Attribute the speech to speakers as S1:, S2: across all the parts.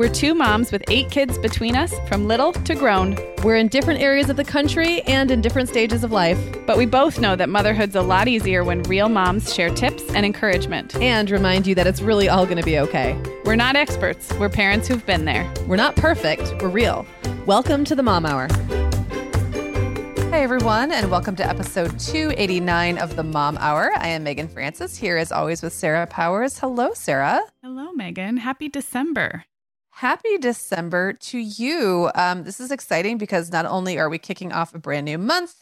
S1: We're two moms with eight kids between us, from little to grown.
S2: We're in different areas of the country and in different stages of life.
S1: But we both know that motherhood's a lot easier when real moms share tips and encouragement.
S2: And remind you that it's really all going to be okay.
S1: We're not experts, we're parents who've been there.
S2: We're not perfect, we're real. Welcome to the Mom Hour. Hi, everyone, and welcome to episode 289 of the Mom Hour. I am Meagan Francis, here as always with Sarah Powers. Hello, Sarah.
S1: Hello, Meagan. Happy December.
S2: Happy December to you. Um, this is exciting because not only are we kicking off a brand new month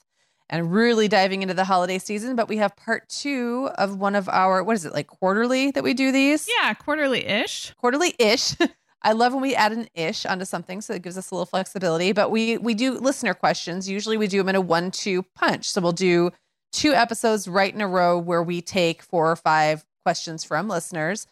S2: and really diving into the holiday season, but we have part two of one of our, what is it, like quarterly that we do these?
S1: Yeah, quarterly ish.
S2: Quarterly ish. I love when we add an ish onto something, so it gives us a little flexibility. But we we do listener questions. Usually, we do them in a one-two punch. So we'll do two episodes right in a row where we take four or five questions from listeners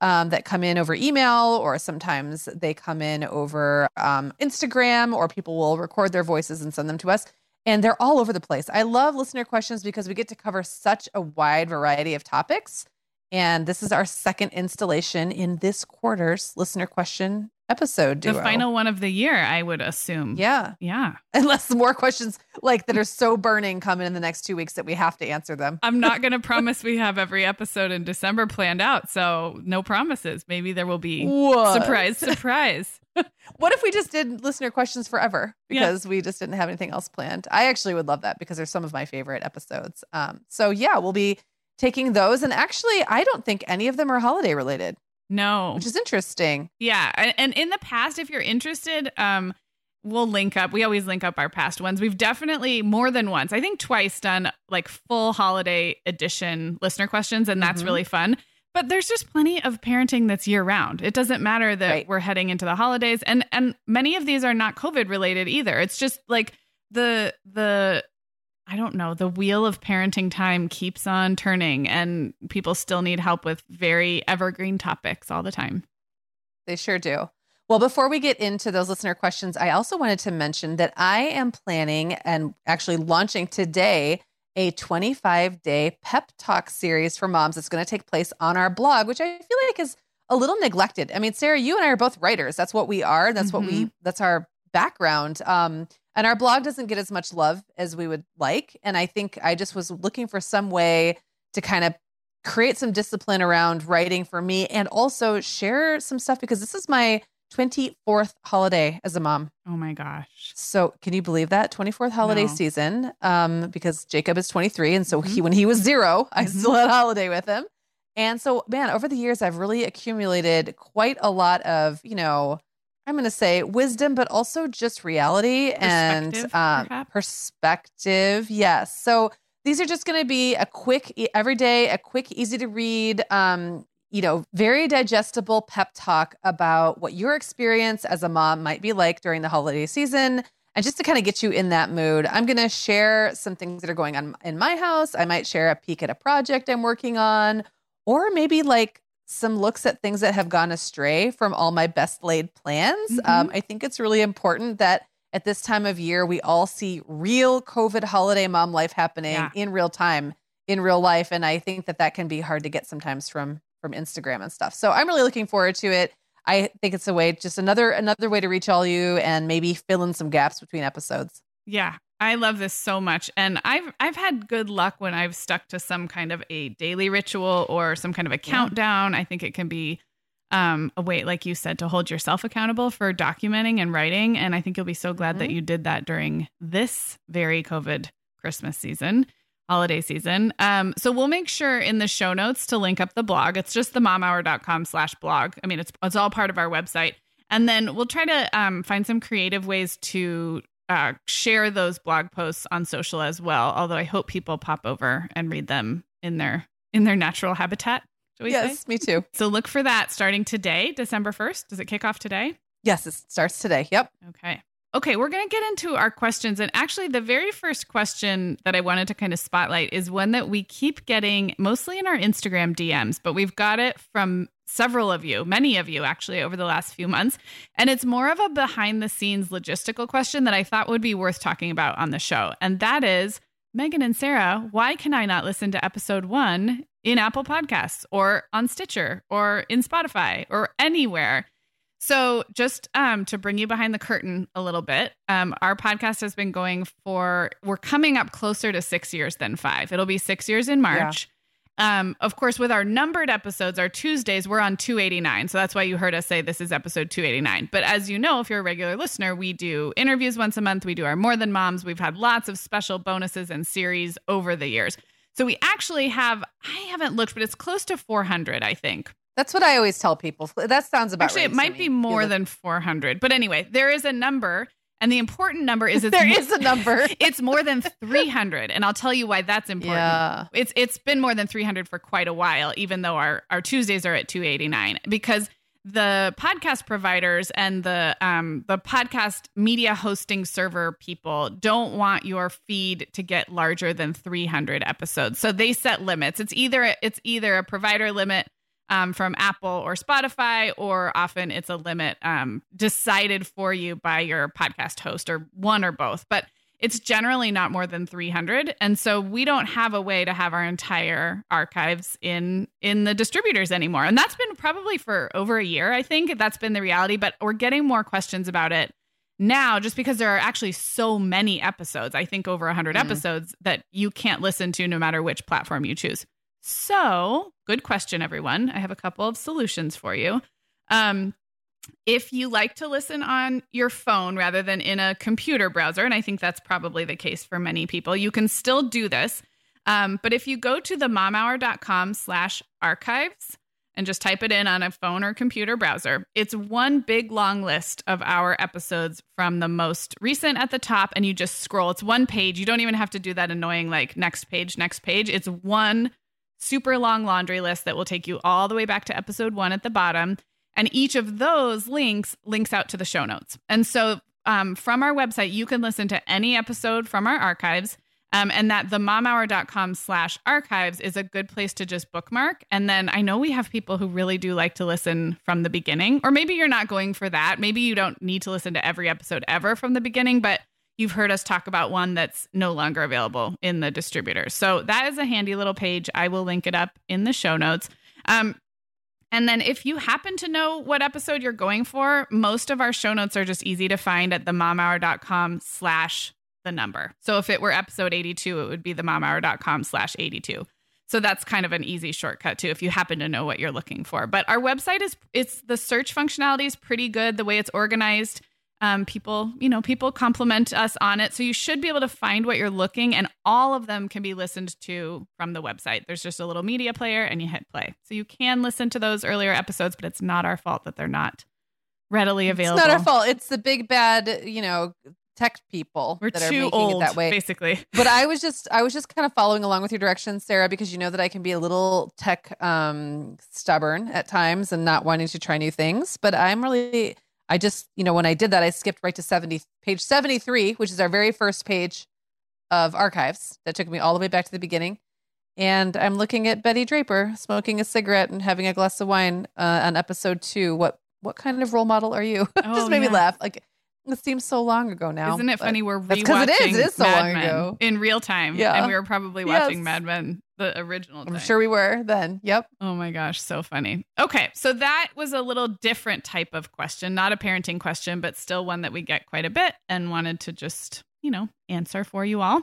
S2: um, that come in over email, or sometimes they come in over um, Instagram, or people will record their voices and send them to us. And they're all over the place. I love listener questions because we get to cover such a wide variety of topics. And this is our second installation in this quarter's listener question episode duo.
S1: The final one of the year, I would assume.
S2: Yeah.
S1: Yeah.
S2: Unless more questions like that are so burning come in in the next two weeks that we have to answer them.
S1: I'm not going to promise we have every episode in December planned out. So no promises. Maybe there will be
S2: What?
S1: surprise, surprise.
S2: What if we just did listener questions forever because we just didn't have anything else planned? I actually would love that because they're some of my favorite episodes. Um, so yeah, we'll be taking those. And actually, I don't think any of them are holiday related,
S1: No.
S2: which is interesting.
S1: Yeah, and, and in the past, if you're interested, um, we'll link up. We always link up our past ones. We've definitely more than once, I think twice, done like full holiday edition listener questions, and that's
S2: Mhm.
S1: really fun. But there's just plenty of parenting that's year round. It doesn't matter that
S2: Right.
S1: we're heading into the holidays, and and many of these are not COVID related either. It's just like the the I don't know, the wheel of parenting time keeps on turning, and people still need help with very evergreen topics all the time.
S2: They sure do. Well, before we get into those listener questions, I also wanted to mention that I am planning and actually launching today a 25 day pep talk series for moms that's going to take place on our blog, which I feel like is a little neglected. I mean, Sarah, you and I are both writers. That's what we are. That's what we, that's our background. Um, and our blog doesn't get as much love as we would like. And I think I just was looking for some way to kind of create some discipline around writing for me and also share some stuff because this is my 24th holiday as a mom.
S1: Oh my gosh.
S2: So can you believe that 24th holiday
S1: No.
S2: season? Um, because Jacob is 23, and so he when he was zero, I still had holiday with him. And so, man, over the years, I've really accumulated quite a lot of, you know, I'm going to say wisdom, but also just reality and
S1: Perspective,
S2: um, perspective. Yes. So these are just going to be a quick, e- every day, a quick, easy to read, um, you know, very digestible pep talk about what your experience as a mom might be like during the holiday season. And just to kind of get you in that mood, I'm going to share some things that are going on in my house. I might share a peek at a project I'm working on, or maybe like some looks at things that have gone astray from all my best laid plans.
S1: Mhm.
S2: Um, I think it's really important that at this time of year, we all see real COVID holiday mom life happening
S1: Yeah.
S2: in real time, in real life. And I think that that can be hard to get sometimes from from Instagram and stuff. So I'm really looking forward to it. I think it's a way, just another another way to reach all you and maybe fill in some gaps between episodes.
S1: Yeah, I love this so much, and I've I've had good luck when I've stuck to some kind of a daily ritual or some kind of a countdown. I think it can be um, a way, like you said, to hold yourself accountable for documenting and writing. And I think you'll be so glad mm-hmm. that you did that during this very COVID Christmas season holiday season. Um, so we'll make sure in the show notes to link up the blog. It's just the momhour.com slash blog. I mean, it's, it's all part of our website. And then we'll try to um, find some creative ways to uh, share those blog posts on social as well. Although I hope people pop over and read them in their in their natural habitat.
S2: yes,
S1: say?
S2: me too.
S1: So look for that starting today, December 1st. Does it kick off today?
S2: Yes, it starts today. Yep.
S1: Okay. Okay, we're going to get into our questions. And actually, the very first question that I wanted to kind of spotlight is one that we keep getting mostly in our Instagram DMs, but we've got it from several of you, many of you actually, over the last few months. And it's more of a behind the scenes logistical question that I thought would be worth talking about on the show. And that is Meagan and Sarah, why can I not listen to episode one in Apple Podcasts or on Stitcher or in Spotify or anywhere? So, just um, to bring you behind the curtain a little bit, um, our podcast has been going for, we're coming up closer to six years than five. It'll be six years in March. Yeah. Um, of course, with our numbered episodes, our Tuesdays, we're on 289. So that's why you heard us say this is episode 289. But as you know, if you're a regular listener, we do interviews once a month. We do our More Than Moms. We've had lots of special bonuses and series over the years. So we actually have, I haven't looked, but it's close to 400, I think.
S2: That's what I always tell people. That sounds about
S1: Actually,
S2: right
S1: it might be more than 400. But anyway, there is a number. And the important number is
S2: there is a number.
S1: it's more than 300, and I'll tell you why that's important.
S2: Yeah.
S1: It's it's been more than 300 for quite a while, even though our our Tuesdays are at 289 because the podcast providers and the um, the podcast media hosting server people don't want your feed to get larger than 300 episodes. So they set limits. It's either it's either a provider limit um, from Apple or Spotify, or often it's a limit um, decided for you by your podcast host or one or both. But it's generally not more than 300 and so we don't have a way to have our entire archives in in the distributors anymore. And that's been probably for over a year i think. That's been the reality. But we're getting more questions about it now just because there are actually so many episodes i think over 100 mm. episodes that you can't listen to no matter which platform you choose so, good question, everyone. I have a couple of solutions for you. Um, if you like to listen on your phone rather than in a computer browser, and I think that's probably the case for many people, you can still do this. Um, but if you go to the momhour.com slash archives and just type it in on a phone or computer browser, it's one big long list of our episodes from the most recent at the top. And you just scroll. It's one page. You don't even have to do that annoying, like, next page, next page. It's one super long laundry list that will take you all the way back to episode one at the bottom. And each of those links links out to the show notes. And so um, from our website, you can listen to any episode from our archives. Um, and that the momhour.com slash archives is a good place to just bookmark. And then I know we have people who really do like to listen from the beginning, or maybe you're not going for that. Maybe you don't need to listen to every episode ever from the beginning, but you've heard us talk about one that's no longer available in the distributor. So that is a handy little page. I will link it up in the show notes. Um, and then if you happen to know what episode you're going for, most of our show notes are just easy to find at themomhour.com slash the number. So if it were episode 82, it would be themomhour.com slash 82. So that's kind of an easy shortcut too if you happen to know what you're looking for. But our website is it's the search functionality is pretty good the way it's organized um, people you know people compliment us on it. So you should be able to find what you're looking and all of them can be listened to from the website. There's just a little media player and you hit play. So you can listen to those earlier episodes but it's not our fault that they're not readily available
S2: it's not our fault. It's the big bad you know tech people
S1: We're
S2: that are
S1: making
S2: old,
S1: it
S2: that way.
S1: basically.
S2: But i was just i was just kind of following along with your directions sarah because you know that i can be a little tech um stubborn at times and not wanting to try new things. But i'm really I just, you know, when I did that, I skipped right to 70, page 73, which is our very first page of archives. That took me all the way back to the beginning. And I'm looking at Betty Draper smoking a cigarette and having a glass of wine uh, on episode two. What what kind of role model are you?
S1: Oh,
S2: just made
S1: yeah.
S2: me laugh. Like It seems so long ago now.
S1: Isn't it funny? We're rewatching
S2: it is. It is so
S1: Mad
S2: long
S1: Men
S2: ago.
S1: in real time.
S2: Yeah.
S1: And we were probably watching
S2: Yes.
S1: Mad Men, the original.
S2: I'm sure we were then. Yep.
S1: Oh my gosh, so funny. Okay, so that was a little different type of question, not a parenting question, but still one that we get quite a bit and wanted to just, you know, answer for you all.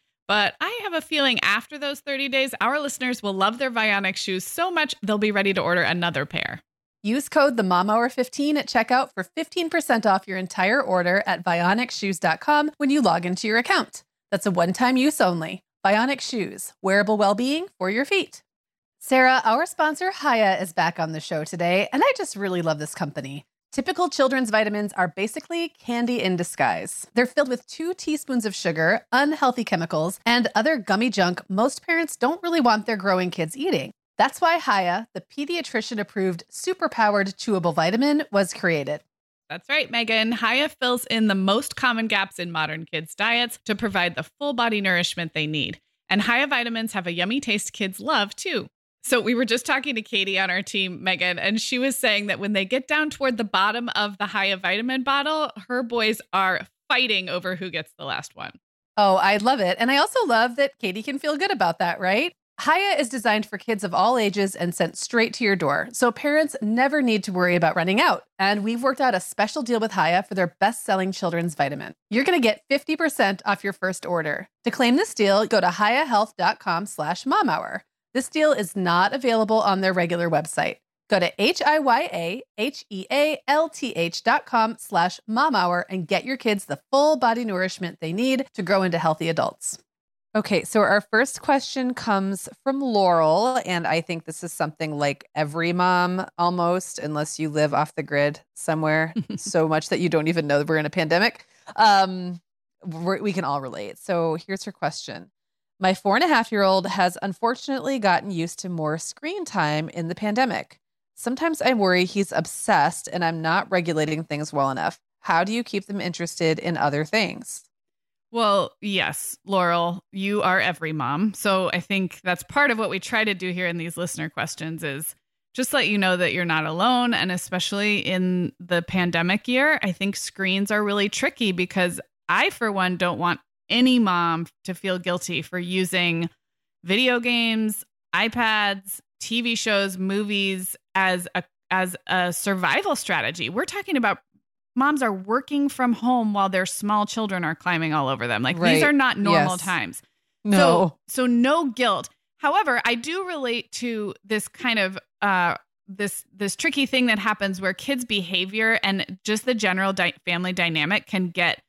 S1: But I have a feeling after those 30 days, our listeners will love their Vionic shoes so much they'll be ready to order another pair.
S2: Use code the Mom Hour 15 at checkout for 15% off your entire order at vionicshoes.com when you log into your account. That's a one-time use only. Vionic Shoes, wearable well-being for your feet. Sarah, our sponsor Hiya is back on the show today, and I just really love this company. Typical children's vitamins are basically candy in disguise. They're filled with two teaspoons of sugar, unhealthy chemicals, and other gummy junk most parents don't really want their growing kids eating. That's why Hiya, the pediatrician approved superpowered chewable vitamin, was created.
S1: That's right, Meagan. Hiya fills in the most common gaps in modern kids' diets to provide the full body nourishment they need. And Hiya vitamins have a yummy taste kids love too. So we were just talking to Katie on our team, Meagan, and she was saying that when they get down toward the bottom of the Hiya vitamin bottle, her boys are fighting over who gets the last one.
S2: Oh, I love it. And I also love that Katie can feel good about that, right? Hiya is designed for kids of all ages and sent straight to your door. So parents never need to worry about running out. And we've worked out a special deal with Hiya for their best-selling children's vitamin. You're going to get 50% off your first order. To claim this deal, go to hiyahealth.com slash momhour. This deal is not available on their regular website. Go to H-I-Y-A-H-E-A-L-T-H dot com slash momhour and get your kids the full body nourishment they need to grow into healthy adults. Okay, so our first question comes from Laurel, and I think this is something like every mom almost, unless you live off the grid somewhere so much that you don't even know that we're in a pandemic. Um, we can all relate. So here's her question. My four and a half year old has unfortunately gotten used to more screen time in the pandemic. Sometimes I worry he's obsessed and I'm not regulating things well enough. How do you keep them interested in other things?
S1: Well, yes, Laurel, you are every mom. So I think that's part of what we try to do here in these listener questions is just let you know that you're not alone. And especially in the pandemic year, I think screens are really tricky because I, for one, don't want any mom to feel guilty for using video games, iPads, TV shows, movies as a as a survival strategy. We're talking about moms are working from home while their small children are climbing all over them. Like these are not normal
S2: Yes.
S1: times.
S2: No.
S1: So, so no guilt. However, I do relate to this kind of uh this this tricky thing that happens where kids' behavior and just the general di- family dynamic can get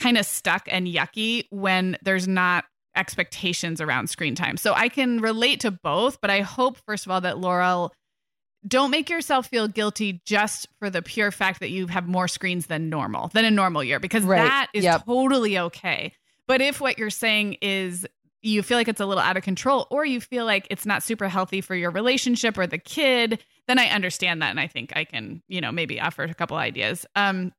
S1: kind of stuck and yucky when there's not expectations around screen time. So I can relate to both, but I hope first of all that Laurel don't make yourself feel guilty just for the pure fact that you have more screens than normal than a normal year because
S2: Right.
S1: that is
S2: Yep.
S1: totally okay. But if what you're saying is you feel like it's a little out of control or you feel like it's not super healthy for your relationship or the kid, then I understand that and I think I can, you know, maybe offer a couple ideas. Um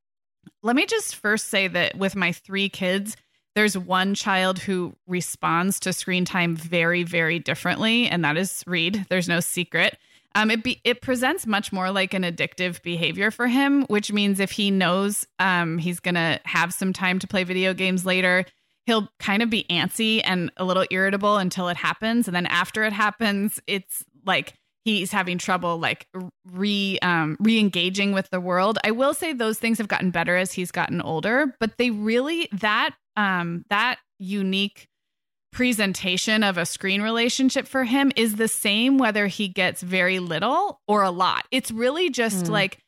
S1: let me just first say that with my 3 kids, there's one child who responds to screen time very very differently and that is Reed. There's no secret. Um, it be, it presents much more like an addictive behavior for him, which means if he knows um, he's gonna have some time to play video games later, he'll kind of be antsy and a little irritable until it happens, and then after it happens, it's like he's having trouble like re um, re-engaging with the world. I will say those things have gotten better as he's gotten older, but they really that um, that unique presentation of a screen relationship for him is the same whether he gets very little or a lot. It's really just mm. like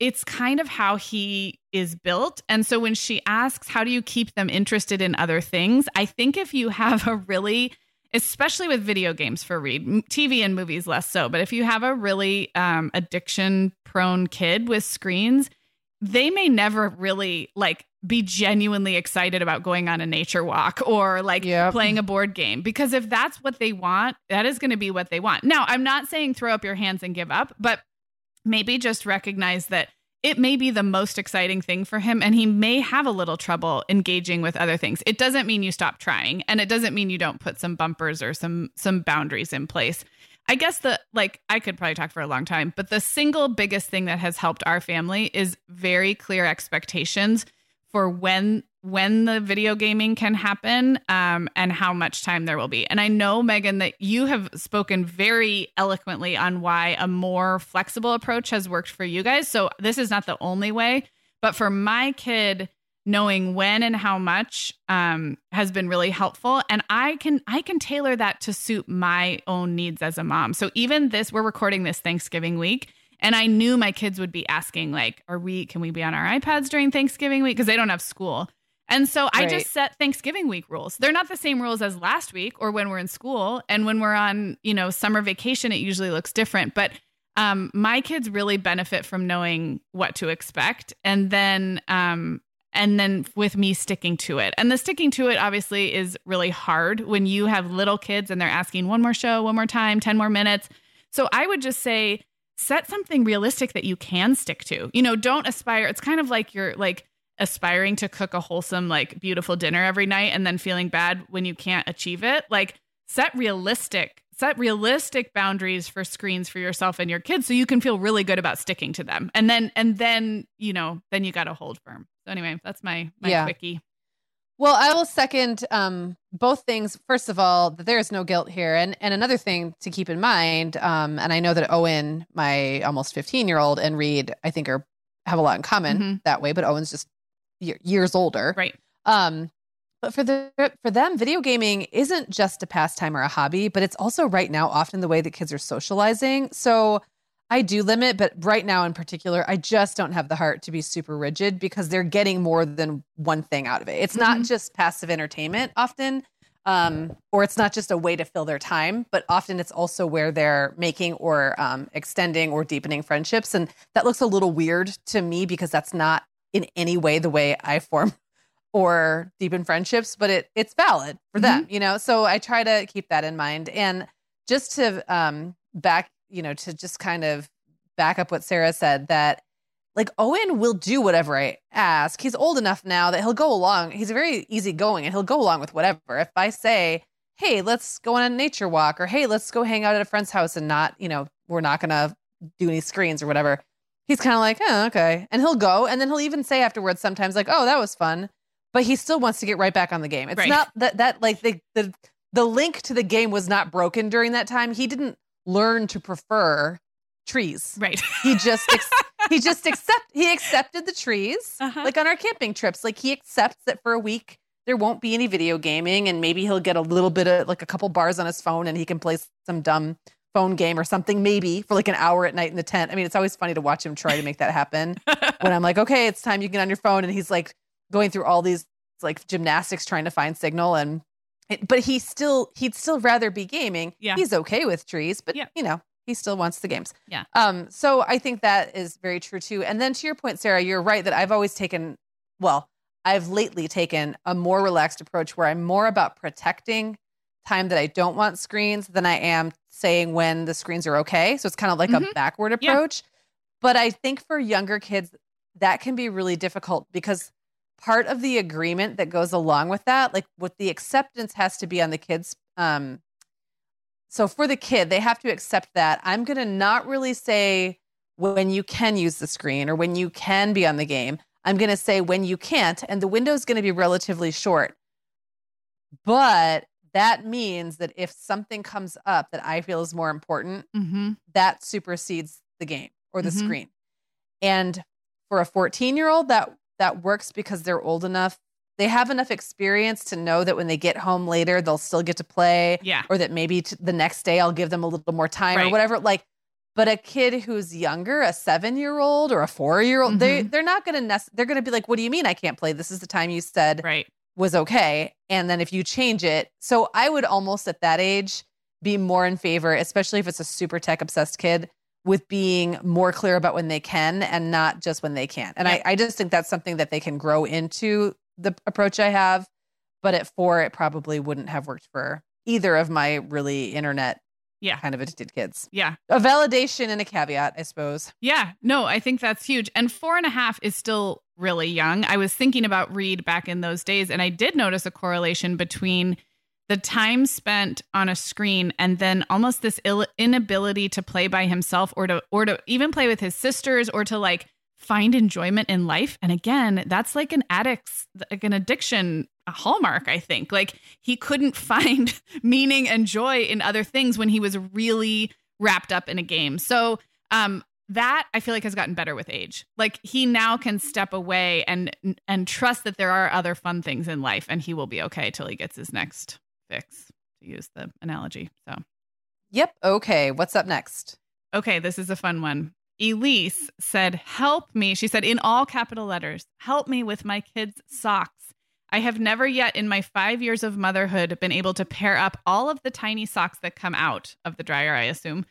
S1: it's kind of how he is built. And so when she asks, How do you keep them interested in other things? I think if you have a really especially with video games for Reed, TV and movies less so. But if you have a really um, addiction prone kid with screens, they may never really like be genuinely excited about going on a nature walk or like yep. playing a board game because if that's what they want, that is going to be what they want. Now, I'm not saying throw up your hands and give up, but maybe just recognize that it may be the most exciting thing for him and he may have a little trouble engaging with other things. It doesn't mean you stop trying and it doesn't mean you don't put some bumpers or some some boundaries in place. I guess the like I could probably talk for a long time, but the single biggest thing that has helped our family is very clear expectations for when when the video gaming can happen um, and how much time there will be. And I know, Meagan, that you have spoken very eloquently on why a more flexible approach has worked for you guys. So this is not the only way, but for my kid, knowing when and how much um, has been really helpful and i can i can tailor that to suit my own needs as a mom so even this we're recording this thanksgiving week and i knew my kids would be asking like are we can we be on our ipads during thanksgiving week because they don't have school and so I just set Thanksgiving week rules. They're not the same rules as last week or when we're in school. And when we're on, you know, summer vacation, it usually looks different. But um, my kids really benefit from knowing what to expect. And then, um, and then with me sticking to it. And the sticking to it obviously is really hard when you have little kids and they're asking one more show, one more time, 10 more minutes. So I would just say, set something realistic that you can stick to. You know, don't aspire. It's kind of like you're like, aspiring to cook a wholesome, like beautiful dinner every night and then feeling bad when you can't achieve it. Like set realistic, set realistic boundaries for screens for yourself and your kids so you can feel really good about sticking to them. And then and then, you know, then you gotta hold firm. So anyway, that's my my yeah. quickie.
S2: Well, I will second um, both things. First of all, that there is no guilt here, and and another thing to keep in mind. Um, and I know that Owen, my almost fifteen year old, and Reed, I think are have a lot in common mm-hmm. that way. But Owen's just years older.
S1: Right.
S2: Um, but for the for them, video gaming isn't just a pastime or a hobby, but it's also right now often the way that kids are socializing. So I do limit, but right now in particular, I just don't have the heart to be super rigid because they're getting more than one thing out of it. It's mm-hmm. not just passive entertainment often, um, or it's not just a way to fill their time, but often it's also where they're making or um, extending or deepening friendships. And that looks a little weird to me because that's not in any way the way I form or deepen friendships, but it it's valid for them, mm-hmm. you know. So I try to keep that in mind. And just to um back, you know, to just kind of back up what Sarah said that like Owen will do whatever I ask. He's old enough now that he'll go along. He's very easygoing and he'll go along with whatever. If I say, "Hey, let's go on a nature walk," or "Hey, let's go hang out at a friend's house," and not, you know, we're not gonna do any screens or whatever he's kind of like, oh, okay. And he'll go. And then he'll even say afterwards sometimes, like, oh, that was fun. But he still wants to get right back on the game. It's right. not that, that like the, the, the link to the game was not broken during that time. He didn't learn to prefer trees.
S1: Right.
S2: He just, ex- he just accept, he accepted the trees. Uh-huh. Like on our camping trips, like he accepts that for a week, there won't be any video gaming and maybe he'll get a little bit of like a couple bars on his phone and he can play some dumb phone game or something, maybe for like an hour at night in the tent. I mean, it's always funny to watch him try to make that happen. when I'm like, okay, it's time you get on your phone, and he's like going through all these like gymnastics trying to find signal, and it, but he still he'd still rather be gaming.
S1: Yeah,
S2: he's okay with trees, but yeah. you know he still wants the games.
S1: Yeah.
S2: Um. So I think that is very true too. And then to your point, Sarah, you're right that I've always taken well. I've lately taken a more relaxed approach where I'm more about protecting time that I don't want screens than I am saying when the screens are okay. So it's kind of like mm-hmm. a backward approach. Yeah. But I think for younger kids, that can be really difficult because part of the agreement that goes along with that, like what the acceptance has to be on the kids. Um, so for the kid, they have to accept that I'm going to not really say when you can use the screen or when you can be on the game. I'm going to say when you can't, and the window is going to be relatively short. But that means that if something comes up that I feel is more important,
S1: Mm-hmm.
S2: that supersedes the game or the
S1: Mhm.
S2: screen. And for a 14 year old, that that works because they're old enough. They have enough experience to know that when they get home later, they'll still get to play,
S1: Yeah.
S2: or that maybe t- the next day I'll give them a little more time or whatever. Like, but a kid who's younger, a seven year old or a four year old, they
S1: Mhm.
S2: they're not going to. Nec- they're going to be like, "What do you mean I can't play? This is the time you said
S1: Right.
S2: Was okay. And then if you change it, so I would almost at that age be more in favor, especially if it's a super tech obsessed kid, with being more clear about when they can and not just when they can't. And
S1: Yep.
S2: I, I just think that's something that they can grow into the approach I have. But at four, it probably wouldn't have worked for either of my really internet
S1: Yeah.
S2: kind of addicted kids.
S1: Yeah.
S2: A validation and a caveat, I suppose.
S1: Yeah, no, I think that's huge. And four and a half is still really young. I was thinking about Reed back in those days, and I did notice a correlation between the time spent on a screen and then almost this Ill- inability to play by himself or to or to even play with his sisters or to like find enjoyment in life. And again, that's like an addict's like an addiction hallmark, I think. Like he couldn't find meaning and joy in other things when he was really wrapped up in a game. So um that I feel like has gotten better with age. Like he now can step away and and trust that there are other fun things in life and he will be okay till he gets his next fix to use the analogy. So
S2: Yep. Okay. What's up next?
S1: Okay, this is a fun one. Elise said, Help me. She said in all capital letters, Help me with my kids' socks. I have never yet in my five years of motherhood been able to pair up all of the tiny socks that come out of the dryer, I assume.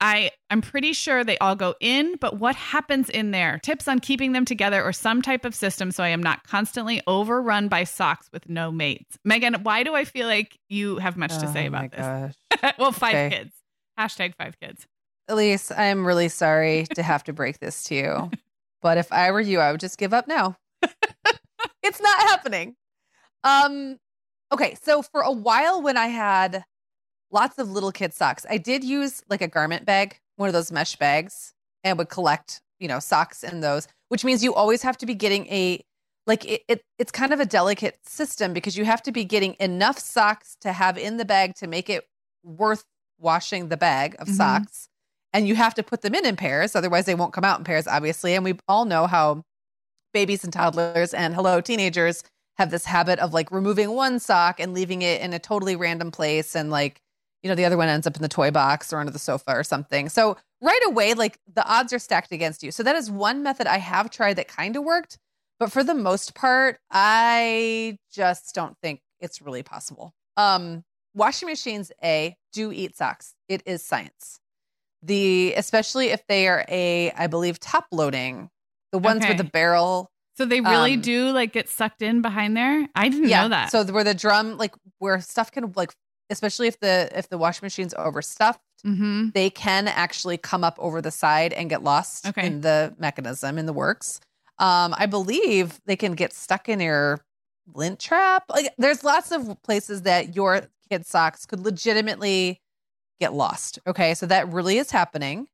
S1: I, I'm pretty sure they all go in, but what happens in there? Tips on keeping them together or some type of system so I am not constantly overrun by socks with no mates. Meagan, why do I feel like you have much to say
S2: Oh
S1: about this? well, five
S2: Okay.
S1: kids. Hashtag five kids.
S2: Elise, I'm really sorry to have to break this to you, but if I were you, I would just give up now. it's not happening. Um, okay, so for a while when I had lots of little kid socks, I did use like a garment bag, one of those mesh bags, and would collect, you know, socks in those, which means you always have to be getting a like it, it it's kind of a delicate system because you have to be getting enough socks to have in the bag to make it worth washing the bag of
S1: Mhm.
S2: socks and you have to put them in in pairs otherwise they won't come out in pairs obviously and we all know how babies and toddlers and hello teenagers have this habit of like removing one sock and leaving it in a totally random place and like you know the other one ends up in the toy box or under the sofa or something. So right away like the odds are stacked against you. So that is one method i have tried that kind of worked but for the most part i just don't think it's really possible. Um washing machines a do eat socks. It is science. The especially if they are a i believe top loading the ones
S1: Okay.
S2: with the barrel
S1: So they really
S2: Um,
S1: do like get sucked in behind there. I didn't know that.
S2: so where the drum like where stuff can like especially if the if the washing machine's overstuffed
S1: hmm
S2: they can actually come up over the side and get lost
S1: Okay.
S2: in the mechanism in the works. Um, I believe they can get stuck in your lint trap. Like there's lots of places that your kid's socks could legitimately get lost. Okay, so that really is happening.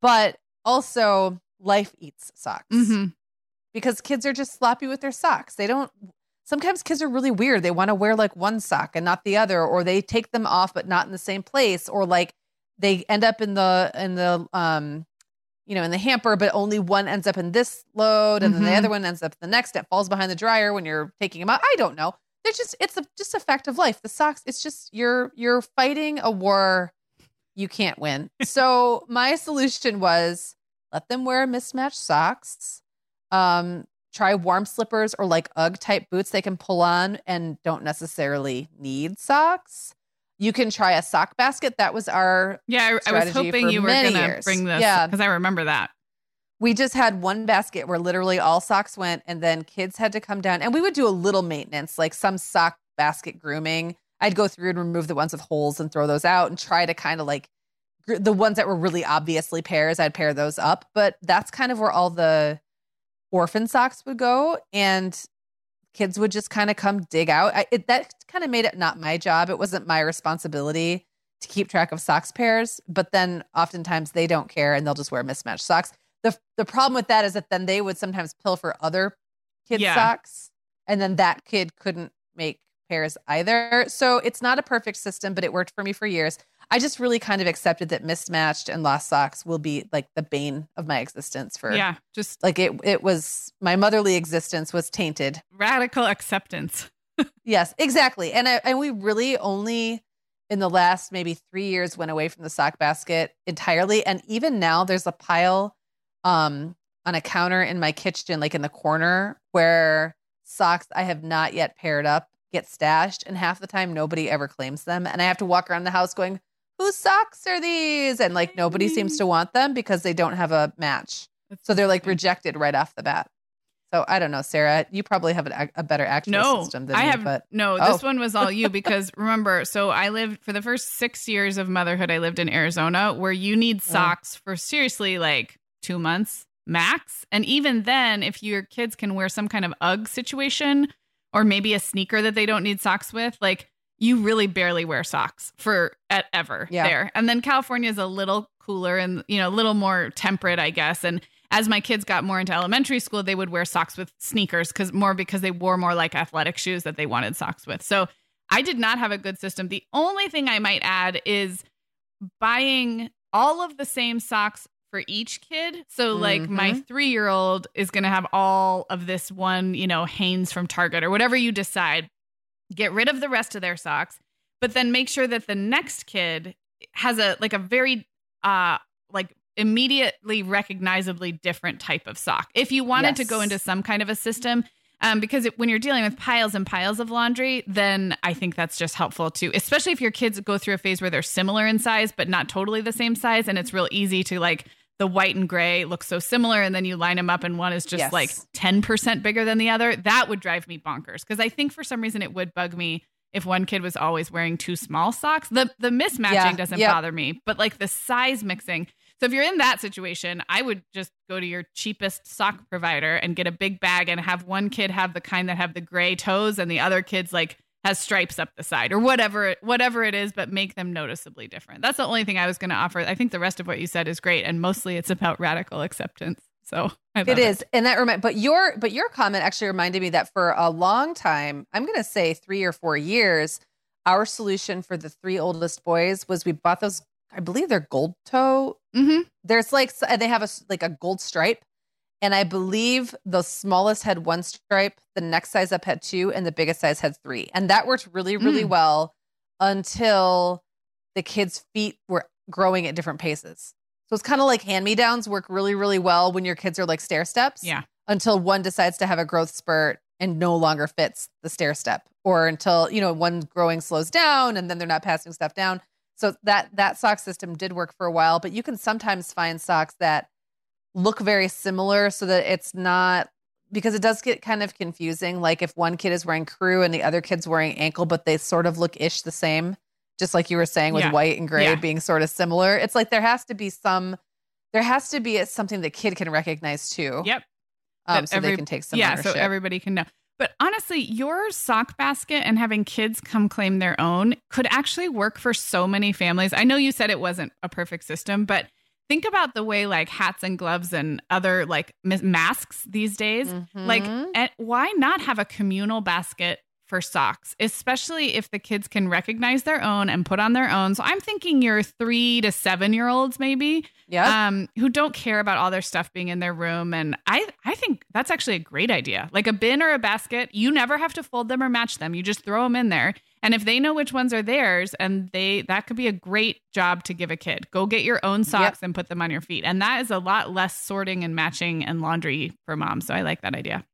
S2: But also life eats socks
S1: hmm
S2: because kids are just sloppy with their socks. They don't sometimes kids are really weird. They want to wear like one sock and not the other or they take them off but not in the same place or like they end up in the in the um you know in the hamper but only one ends up in this load and then the
S1: Mhm.
S2: other one ends up in the next it falls behind the dryer when you're taking them out. I don't know. They're just it's a, just a fact of life. The socks it's just you're you're fighting a war you can't win. So my solution was let them wear mismatched socks. Um try warm slippers or like ugg type boots they can pull on and don't necessarily need socks. You can try a sock basket. That was our
S1: Yeah, I, I was hoping you were going to bring this
S2: Yeah.
S1: because I remember that.
S2: we just had one basket where literally all socks went and then kids had to come down and we would do a little maintenance like some sock basket grooming. I'd go through and remove the ones with holes and throw those out and try to kind of like the ones that were really obviously pairs i'd pair those up. But that's kind of where all the orphan socks would go. And kids would just kind of come dig out. I, it, that kind of made it not my job. It wasn't my responsibility to keep track of socks pairs. But then oftentimes they don't care and they'll just wear mismatched socks. The the problem with that is that then they would sometimes pilfer other kids'
S1: Yeah.
S2: socks, and then that kid couldn't make pairs either. So it's not a perfect system, but it worked for me for years. I just really kind of accepted that mismatched and lost socks will be like the bane of my existence for
S1: Yeah, just
S2: like it it was my motherly existence was tainted.
S1: radical acceptance.
S2: Yes, exactly. And I, and we really only in the last maybe 3 years went away from the sock basket entirely and even now there's a pile um on a counter in my kitchen like in the corner where socks I have not yet paired up get stashed and half the time nobody ever claims them and I have to walk around the house going whose socks are these and like nobody seems mm. to want them because they don't have a match. So they're like rejected right off the bat. So I don't know, Sarah. You probably have a, a better actual
S1: no,
S2: system than
S1: I
S2: me,
S1: have
S2: but
S1: no.
S2: Oh.
S1: This one was all you because remember. So I lived for the first six years of motherhood. I lived in Arizona, where you need socks for seriously like two months max, and even then, if your kids can wear some kind of UGG situation or maybe a sneaker that they don't need socks with, like you really barely wear socks for at ever
S2: Yeah.
S1: there. And then California is a little cooler and you know a little more temperate, I guess, and as my kids got more into elementary school, they would wear socks with sneakers because more because they wore more like athletic shoes that they wanted socks with. So I did not have a good system. The only thing I might add is buying all of the same socks for each kid. So like my
S2: Mhm.
S1: 3-year-old is going to have all of this one, you know, Hanes from Target or whatever you decide. Get rid of the rest of their socks, but then make sure that the next kid has a like a very uh like immediately recognizably different type of sock. If you wanted to go into some kind of a system, um, because it, when you're dealing with piles and piles of laundry, then I think that's just helpful too, especially if your kids go through a phase where they're similar in size, but not totally the same size. And it's real easy to like the white and gray look so similar. And then you line them up and one is just
S2: Yes.
S1: like 10% bigger than the other. That would drive me bonkers because I think for some reason it would bug me if one kid was always wearing two small socks. The, the mismatching
S2: Yeah,
S1: doesn't
S2: yep.
S1: bother me, but like the size mixing. So if you're in that situation, I would just go to your cheapest sock provider and get a big bag and have one kid have the kind that have the gray toes and the other kids like has stripes up the side or whatever whatever it is, but make them noticeably different. That's the only thing I was going to offer. I think the rest of what you said is great, and mostly it's about radical acceptance. So
S2: it is. And that remind but your but your comment actually reminded me that for a long time, I'm gonna say three or four years, our solution for the three oldest boys was we bought those, I believe they're gold toe
S1: hmm
S2: there's like they have a like a gold stripe and i believe the smallest had one stripe the next size up had two and the biggest size had three and that worked really really
S1: Mm.
S2: well until the kids feet were growing at different paces so it's kind of like hand me downs work really really well when your kids are like stair steps
S1: Yeah.
S2: until one decides to have a growth spurt and no longer fits the stair step or until you know one growing slows down and then they're not passing stuff down so that that sock system did work for a while but you can sometimes find socks that look very similar so that it's not because it does get kind of confusing like if one kid is wearing crew and the other kid's wearing ankle but they sort of look ish the same just like you were saying with
S1: Yeah.
S2: white and gray
S1: Yeah.
S2: being sort of similar it's like there has to be some there has to be something the kid can recognize too
S1: Yep.
S2: um, so
S1: every-
S2: they can take some
S1: yeah,
S2: ownership.
S1: so everybody can know. But honestly, your sock basket and having kids come claim their own could actually work for so many families. I know you said it wasn't a perfect system, but think about the way like hats and gloves and other like masks these days. Like,
S2: Mhm.
S1: and why not have a communal basket for socks, especially if the kids can recognize their own and put on their own? So I'm thinking your three to seven year olds, maybe
S2: yeah
S1: um, who don't care about all their stuff being in their room. And I, I think that's actually a great idea. Like a bin or a basket, you never have to fold them or match them. You just throw them in there. And if they know which ones are theirs, and they that could be a great job to give a kid. Go get your own socks and put them on your feet. And that is a lot less sorting and matching and laundry for mom. So I like that idea.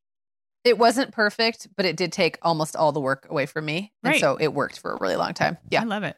S2: it wasn't perfect but it did take almost all the work away from me and
S1: Right.
S2: so it worked for a really long time yeah
S1: I love it.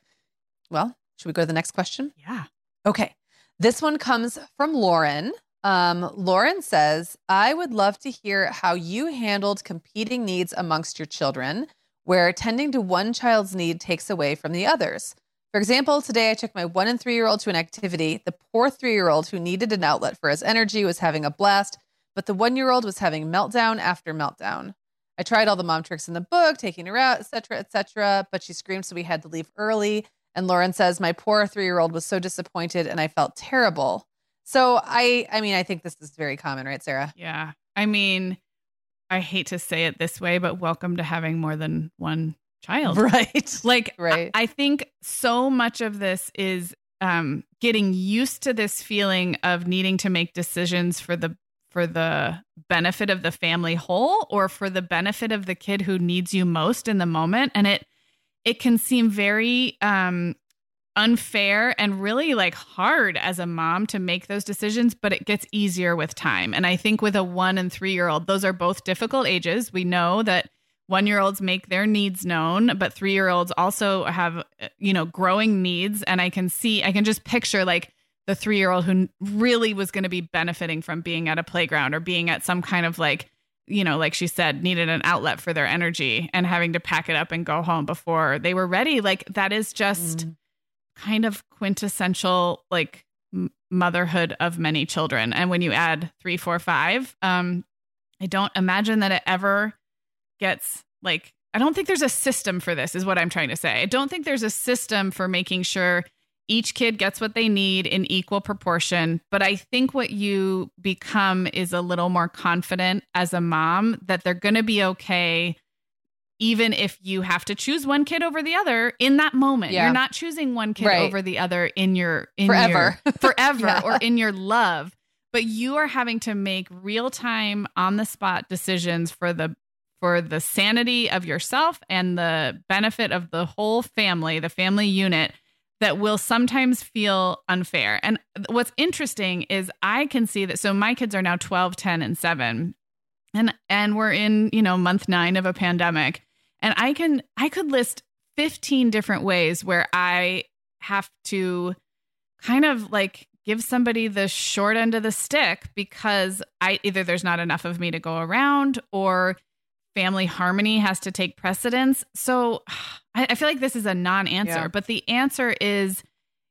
S2: well should we go to the next question
S1: Yeah.
S2: Okay. This one comes from Lauren. Um, Lauren says, I would love to hear how you handled competing needs amongst your children, where tending to one child's need takes away from the others. For example, today I took my one and three year old to an activity. The poor three year old who needed an outlet for his energy was having a blast, but the one year old was having meltdown after meltdown. I tried all the mom tricks in the book, taking her out, etc., etc., but she screamed, so we had to leave early. And Lauren says, My poor three year old was so disappointed and I felt terrible. So I I mean, I think this is very common, right, Sarah?
S1: Yeah. I mean, I hate to say it this way, but welcome to having more than one child.
S2: Right.
S1: Like
S2: Right.
S1: I, I think so much of this is um getting used to this feeling of needing to make decisions for the for the benefit of the family whole or for the benefit of the kid who needs you most in the moment and it it can seem very um unfair and really like hard as a mom to make those decisions but it gets easier with time. And i think with a 1 and 3 year old those are both difficult ages. We know that one year olds make their needs known but three year olds also have you know growing needs. And i can see i can just picture like the three year old who really was going to be benefiting from being at a playground or being at some kind of like you know like she said needed an outlet for their energy and having to pack it up and go home before they were ready. Like that is just
S2: Mm.
S1: Kind of quintessential like motherhood of many children and when you add three four five um i don't imagine that it ever gets like I don't think there's a system for this is what I'm trying to say. I don't think there's a system for making sure each kid gets what they need in equal proportion, but I think what you become is a little more confident as a mom that they're going to be okay even if you have to choose one kid over the other in that moment.
S2: Yeah.
S1: You're not choosing one kid
S2: Right.
S1: over the other in your in
S2: Forever.
S1: your forever
S2: Yeah.
S1: or in your love but you are having to make real time on the spot decisions for the for the sanity of yourself and the benefit of the whole family the family unit that will sometimes feel unfair and what's interesting is i can see that so my kids are now 12 10 and 7 and and we're in you know month 9 of a pandemic and i can i could list 15 different ways where i have to kind of like give somebody the short end of the stick because I either there's not enough of me to go around or family harmony has to take precedence. So I, I feel like this is a non-answer,
S2: Yeah.
S1: but the answer is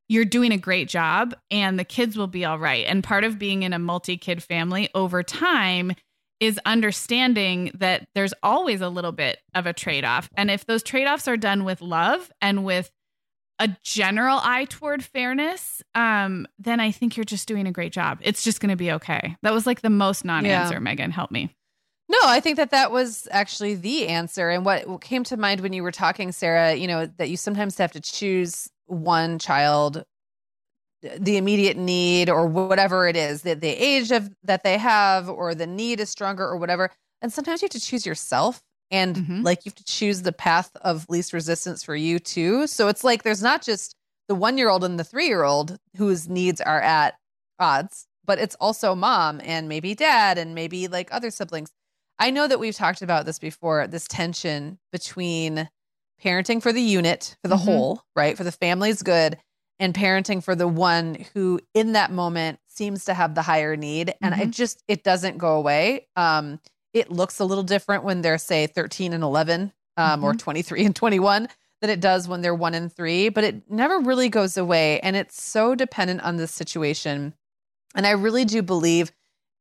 S1: you're doing a great job and the kids will be all right. And part of being in a multi-kid family over time is understanding that there's always a little bit of a trade-off. And if those trade-offs are done with love and with a general eye toward fairness, um, then I think you're just doing a great job. It's just going to be okay. That was like the most non-answer.
S2: Yeah.
S1: Meagan, help me.
S2: No, I think that that was actually the answer. And what came to mind when you were talking, Sarah, you know, that you sometimes have to choose one child, the immediate need or whatever it is, that the age of that they have, or the need is stronger or whatever. And sometimes you have to choose yourself. And
S1: Mhm.
S2: like you have to choose the path of least resistance for you too. So it's like there's not just the one year old and the three year old whose needs are at odds, but it's also mom and maybe dad and maybe like other siblings. I know that we've talked about this before this tension between parenting for the unit, for the
S1: Mhm.
S2: whole, right? For the family's good, and parenting for the one who in that moment seems to have the higher need. And I just, it doesn't go away. Um, it looks a little different when they're, say, 13 and 11 um, or 23 and 21 than it does when they're one and three, but it never really goes away. And it's so dependent on the situation. And I really do believe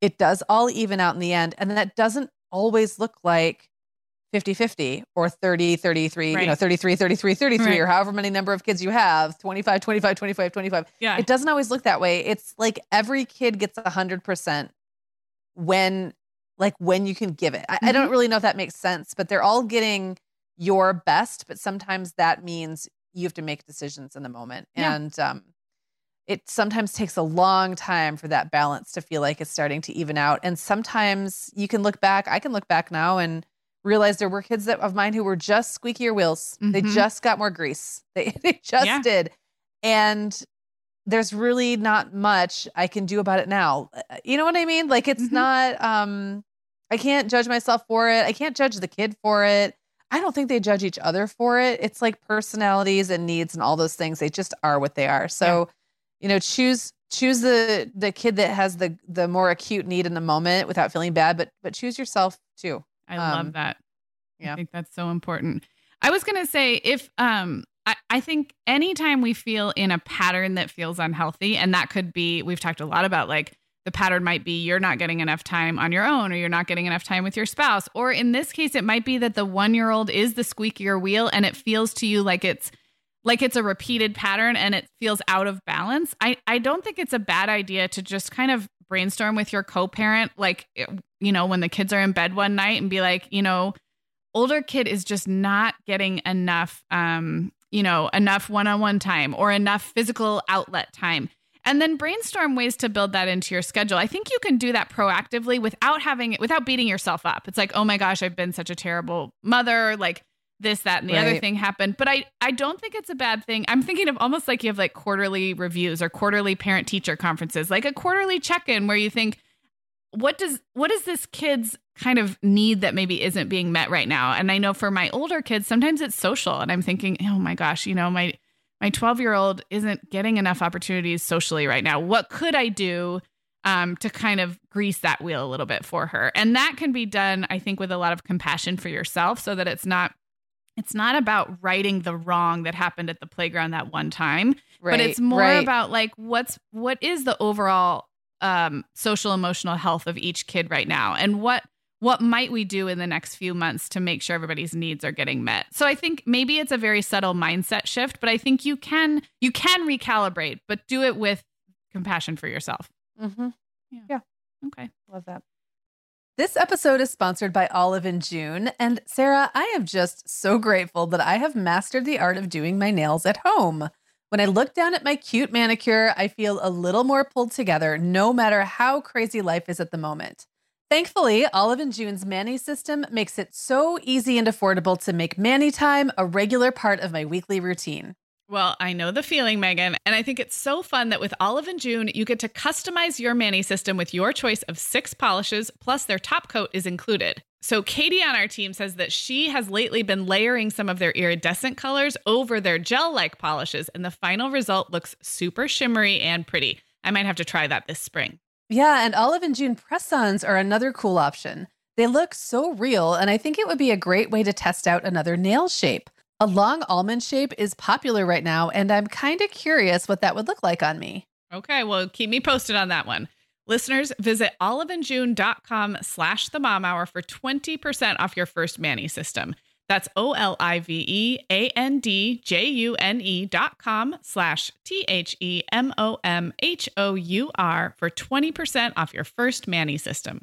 S2: it does all even out in the end. And that doesn't always look like 50 50 or 30 33, you know,
S1: Right.
S2: 33 33 33,
S1: Right.
S2: or however many number of kids you have 25 25 25 25.
S1: Yeah.
S2: It doesn't always look that way. It's like every kid gets 100% when like when you can give it. I, I don't really know if that makes sense, but they're all getting your best, but sometimes that means you have to make decisions in the moment.
S1: Yeah.
S2: And um it sometimes takes a long time for that balance to feel like it's starting to even out. And sometimes you can look back, I can look back now and realize there were kids that of mine who were just squeakier wheels. They
S1: Mhm.
S2: just got more grease. They, they just
S1: Yeah.
S2: did. And there's really not much I can do about it now. Uh, You know what I mean? Like it's
S1: Mhm.
S2: not um I can't judge myself for it. I can't judge the kid for it. I don't think they judge each other for it. It's like personalities and needs and all those things. They just are what they are. So, you know, choose choose the the kid that has the the more acute need in the moment without feeling bad, but but choose yourself too.
S1: I
S2: Um,
S1: love that.
S2: yeah.
S1: I think that's so important. I was going to say if um I, I think anytime we feel in a pattern that feels unhealthy, and that could be, we've talked a lot about like the pattern might be you're not getting enough time on your own, or you're not getting enough time with your spouse. Or in this case, it might be that the one year old is the squeakier wheel and it feels to you like it's like it's a repeated pattern and it feels out of balance. I, I don't think it's a bad idea to just kind of brainstorm with your co parent, like, you know, when the kids are in bed one night and be like, you know, older kid is just not getting enough um, you know, enough one-on-one time or enough physical outlet time. And then brainstorm ways to build that into your schedule. I think you can do that proactively without having it, without beating yourself up. It's like, "Oh my gosh, I've been such a terrible mother." Like this, that, and the right. other thing happened. But I, I don't think it's a bad thing. I'm thinking of almost like you have like quarterly reviews or quarterly parent teacher conferences, like a quarterly check in where you think, what does what is this kid's kind of need that maybe isn't being met right now? And I know for my older kids, sometimes it's social, and I'm thinking, oh my gosh, you know, my my 12 year old isn't getting enough opportunities socially right now. What could I do? Um, to kind of grease that wheel a little bit for her. And that can be done, I think, with a lot of compassion for yourself so that it's not it's not about righting the wrong that happened at the playground that one time right, but it's more right. about like what's what is the overall um, social emotional health of each kid right now and what what might we do in the next few months to make sure everybody's needs are getting met so i think maybe it's a very subtle mindset shift but i think you can you can recalibrate but do it with compassion for yourself
S2: mm-hmm.
S1: yeah. yeah
S2: okay love that this episode is sponsored by Olive and June. And Sarah, I am just so grateful that I have mastered the art of doing my nails at home. When I look down at my cute manicure, I feel a little more pulled together, no matter how crazy life is at the moment. Thankfully, Olive and June's Mani system makes it so easy and affordable to make Mani time a regular part of my weekly routine.
S1: Well, I know the feeling, Meagan. And I think it's so fun that with Olive and June, you get to customize your Mani system with your choice of six polishes, plus their top coat is included. So, Katie on our team says that she has lately been layering some of their iridescent colors over their gel like polishes, and the final result looks super shimmery and pretty. I might have to try that this spring.
S2: Yeah, and Olive and June press ons are another cool option. They look so real, and I think it would be a great way to test out another nail shape. A long almond shape is popular right now, and I'm kind of curious what that would look like on me.
S1: Okay, well, keep me posted on that one. Listeners, visit oliveandjune.com slash the mom hour for 20% off your first Mani system. That's O-L-I-V-E-A-N-D-J-U-N-E dot com slash T-H-E-M-O-M-H-O-U-R for 20% off your first Mani system.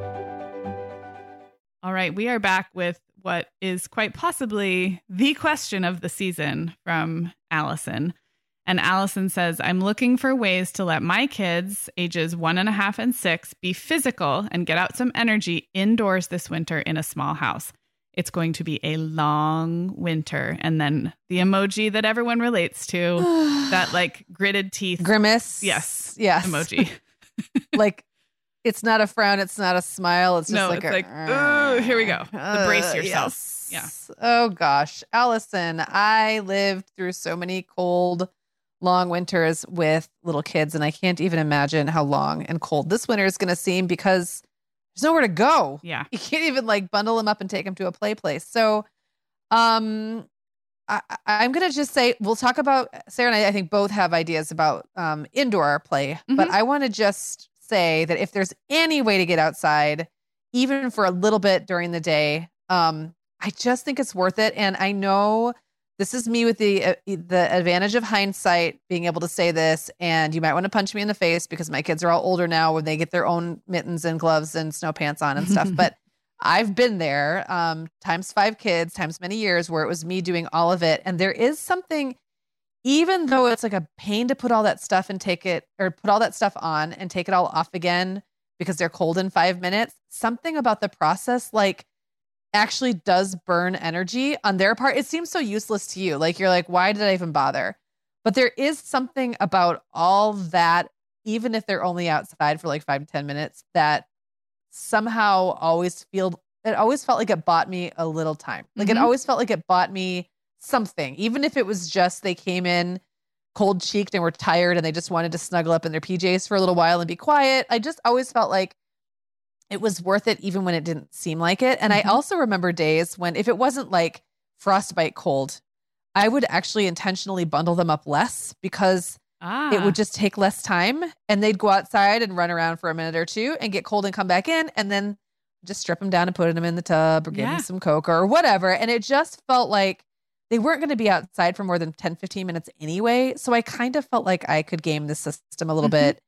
S1: Right, we are back with what is quite possibly the question of the season from Allison. And Allison says, I'm looking for ways to let my kids, ages one and a half and six, be physical and get out some energy indoors this winter in a small house. It's going to be a long winter. And then the emoji that everyone relates to, that like gritted teeth
S2: grimace.
S1: Yes.
S2: Yes.
S1: Emoji.
S2: like it's not a frown. It's not a smile. It's just
S1: no,
S2: like,
S1: it's a, like, oh, here we go. Uh, brace yourself.
S2: Yes. Yeah. Oh gosh, Allison, I lived through so many cold, long winters with little kids, and I can't even imagine how long and cold this winter is going to seem because there's nowhere to go.
S1: Yeah,
S2: you can't even like bundle them up and take them to a play place. So, um, I, am going to just say we'll talk about Sarah and I. I think both have ideas about um indoor play, mm-hmm. but I want to just say that if there's any way to get outside, even for a little bit during the day, um, I just think it's worth it. And I know this is me with the uh, the advantage of hindsight, being able to say this. And you might want to punch me in the face because my kids are all older now, when they get their own mittens and gloves and snow pants on and stuff. but I've been there, um, times five kids, times many years, where it was me doing all of it. And there is something even though it's like a pain to put all that stuff and take it or put all that stuff on and take it all off again because they're cold in five minutes, something about the process like actually does burn energy on their part. It seems so useless to you. Like you're like, why did I even bother? But there is something about all that, even if they're only outside for like five to 10 minutes, that somehow always feel it always felt like it bought me a little time. Like mm-hmm. it always felt like it bought me something, even if it was just they came in cold cheeked and were tired and they just wanted to snuggle up in their PJs for a little while and be quiet. I just always felt like it was worth it, even when it didn't seem like it. And mm-hmm. I also remember days when, if it wasn't like frostbite cold, I would actually intentionally bundle them up less because
S1: Ah.
S2: it would just take less time and they'd go outside and run around for a minute or two and get cold and come back in and then just strip them down and put them in the tub or give
S1: Yeah.
S2: them some coke or whatever and it just felt like they weren't going to be outside for more than 10 15 minutes anyway so i kind of felt like i could game the system a little
S1: Mhm.
S2: bit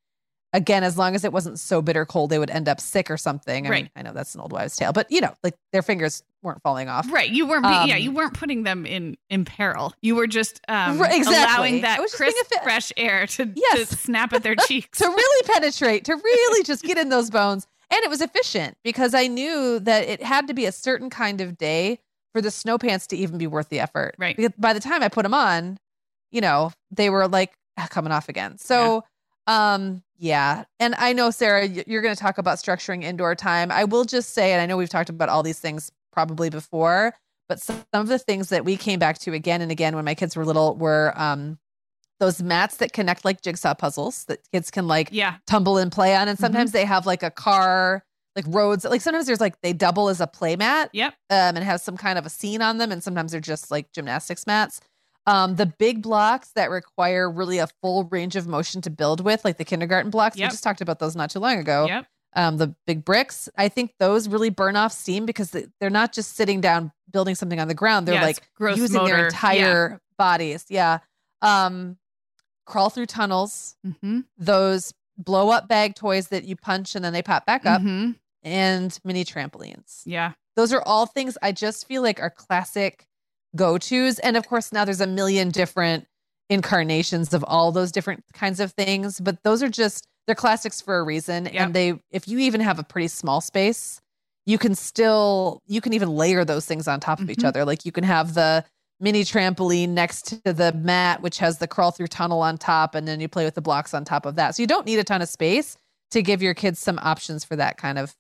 S2: again as long as it wasn't so bitter cold they would end up sick or something I,
S1: Right.
S2: mean, I know that's an old wives tale but you know like their fingers weren't falling off
S1: Right. You weren't, be- yeah,
S2: Um,
S1: you weren't putting them in in peril. You were just um,
S2: Right, exactly.
S1: allowing that
S2: was just being
S1: crisp,
S2: a fit-
S1: fresh air to,
S2: Yes.
S1: to snap at their cheeks.
S2: to really penetrate, to really just get in those bones. And it was efficient because I knew that it had to be a certain kind of day for the snow pants to even be worth the effort.
S1: Right.
S2: Because by the time I put them on, you know, they were like ah, coming off again. So, um, yeah. And I know, Sarah, you're going to talk about structuring indoor time. I will just say, and I know we've talked about all these things probably before, but some of the things that we came back to again and again when my kids were little were um, those mats that connect like jigsaw puzzles that kids can like
S1: yeah.
S2: tumble and play on. And
S1: Mm-hmm.
S2: sometimes they have like a car, like roads. Like sometimes there's like they double as a play mat
S1: Yep.
S2: um, and have some kind of a scene on them. And sometimes they're just like gymnastics mats. Um, the big blocks that require really a full range of motion to build with, like the kindergarten blocks.
S1: Yep.
S2: We just talked about those not too long ago.
S1: Yep.
S2: Um, the big bricks, I think those really burn off steam because they- they're not just sitting down building something on the ground. They're like using
S1: motor.
S2: their entire bodies. Yeah. Um, crawl through tunnels
S1: Mm-hmm.
S2: those blow up bag toys that you punch and then they pop back up
S1: hmm
S2: and mini trampolines.
S1: Yeah.
S2: Those are all things I just feel like are classic go tos. And of course, now there's a million different incarnations of all those different kinds of things, but those are just, they're classics for a reason.
S1: Yep.
S2: And they, if you even have a pretty small space, you can still, you can even layer those things on top of each
S1: Mhm.
S2: other. Like you can have the, Mini trampoline next to the mat, which has the crawl through tunnel on top, and then you play with the blocks on top of that. So you don't need a ton of space to give your kids some options for that kind of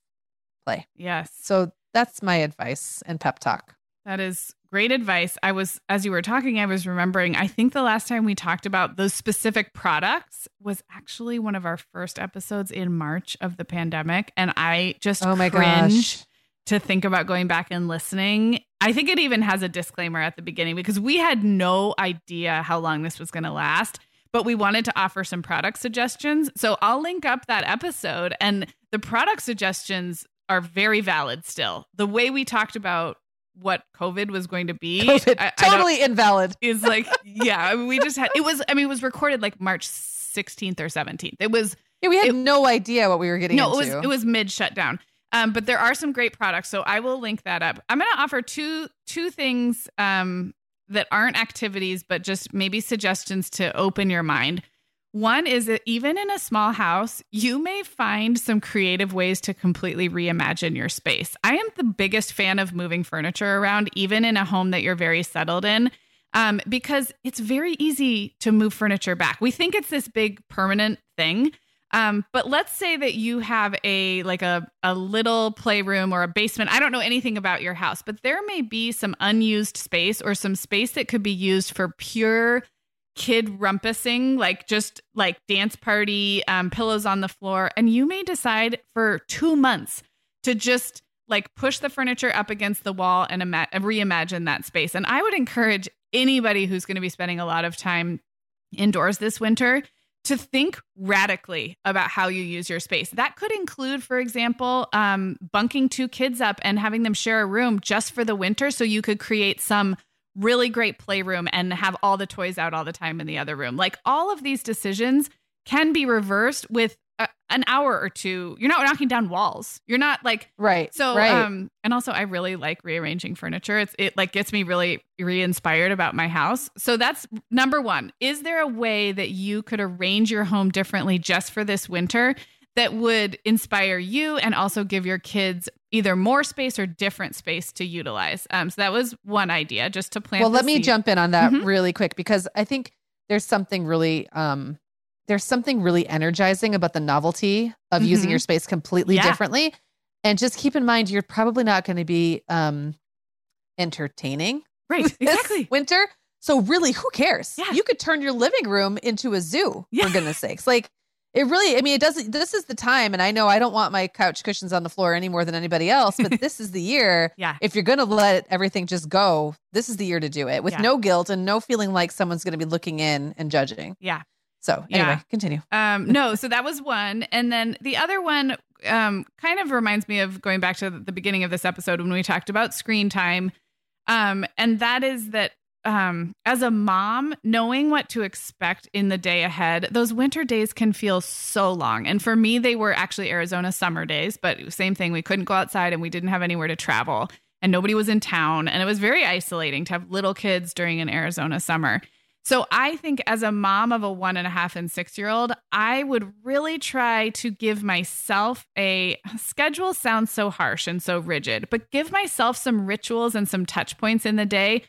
S2: play.
S1: Yes.
S2: So that's my advice and pep talk.
S1: That is great advice. I was, as you were talking, I was remembering, I think the last time we talked about those specific products was actually one of our first episodes in March of the pandemic. And I just
S2: Oh my
S1: cringe
S2: gosh.
S1: to think about going back and listening. I think it even has a disclaimer at the beginning because we had no idea how long this was going to last, but we wanted to offer some product suggestions. So I'll link up that episode and the product suggestions are very valid still. The way we talked about what COVID was going to be
S2: COVID,
S1: I- I
S2: totally invalid.
S1: is like, yeah, I mean, we just had it was, I mean, it was recorded like March 16th or 17th. It was
S2: Yeah, we had
S1: It-
S2: no idea what we were getting
S1: no,
S2: into.
S1: it was it was mid shutdown. Um, but there are some great products, so I will link that up. I'm going to offer two two things um, that aren't activities, but just maybe suggestions to open your mind. One is that even in a small house, you may find some creative ways to completely reimagine your space. I am the biggest fan of moving furniture around, even in a home that you're very settled in, um, because it's very easy to move furniture back. We think it's this big permanent thing. Um, but let's say that you have a like a a little playroom or a basement. I don't know anything about your house, but there may be some unused space or some space that could be used for pure kid rumpusing, like just like dance party, um, pillows on the floor, and you may decide for two months to just like push the furniture up against the wall and ima- reimagine that space. And I would encourage anybody who's going to be spending a lot of time indoors this winter to think radically about how you use your space. That could include, for example, um, bunking two kids up and having them share a room just for the winter so you could create some really great playroom and have all the toys out all the time in the other room. Like all of these decisions can be reversed with a, an hour or two. You're not knocking down walls. You're not like
S2: right.
S1: so,
S2: right.
S1: um, and also I really like rearranging furniture. It's it like gets me really re-inspired about my house. So that's number one. Is there a way that you could arrange your home differently just for this winter that would inspire you and also give your kids either more space or different space to utilize? Um, so that was one idea, just to plant.
S2: well, let me
S1: seed.
S2: jump in on that
S1: Mhm.
S2: really quick because I think there's something really um there's something really energizing about the novelty of using
S1: Mhm.
S2: your space completely
S1: Yeah.
S2: differently. And just keep in mind you're probably not going to be um entertaining
S1: right exactly.
S2: winter. So really, who cares?
S1: Yeah.
S2: You could turn your living room into a zoo,
S1: Yeah.
S2: for goodness sakes. Like It really, I mean, it doesn't. This is the time, and I know I don't want my couch cushions on the floor any more than anybody else, but this is the year.
S1: Yeah.
S2: If you're to let everything just go, this is the year to do it with
S1: Yeah.
S2: no guilt and no feeling like someone's to be looking in and judging.
S1: Yeah.
S2: So,
S1: Yeah.
S2: anyway, continue.
S1: Um, no, so that was one. And then the other one um, kind of reminds me of going back to the beginning of this episode when we talked about screen time. Um, and that is that um, as a mom, knowing what to expect in the day ahead, those winter days can feel so long. And for me, they were actually Arizona summer days, but same thing. We couldn't go outside and we didn't have anywhere to travel and nobody was in town. And it was very isolating to have little kids during an Arizona summer. So I think as a mom of a one and a half and six year old, I would really try to give myself a schedule sounds so harsh and so rigid, but give myself some rituals and some touch points in the day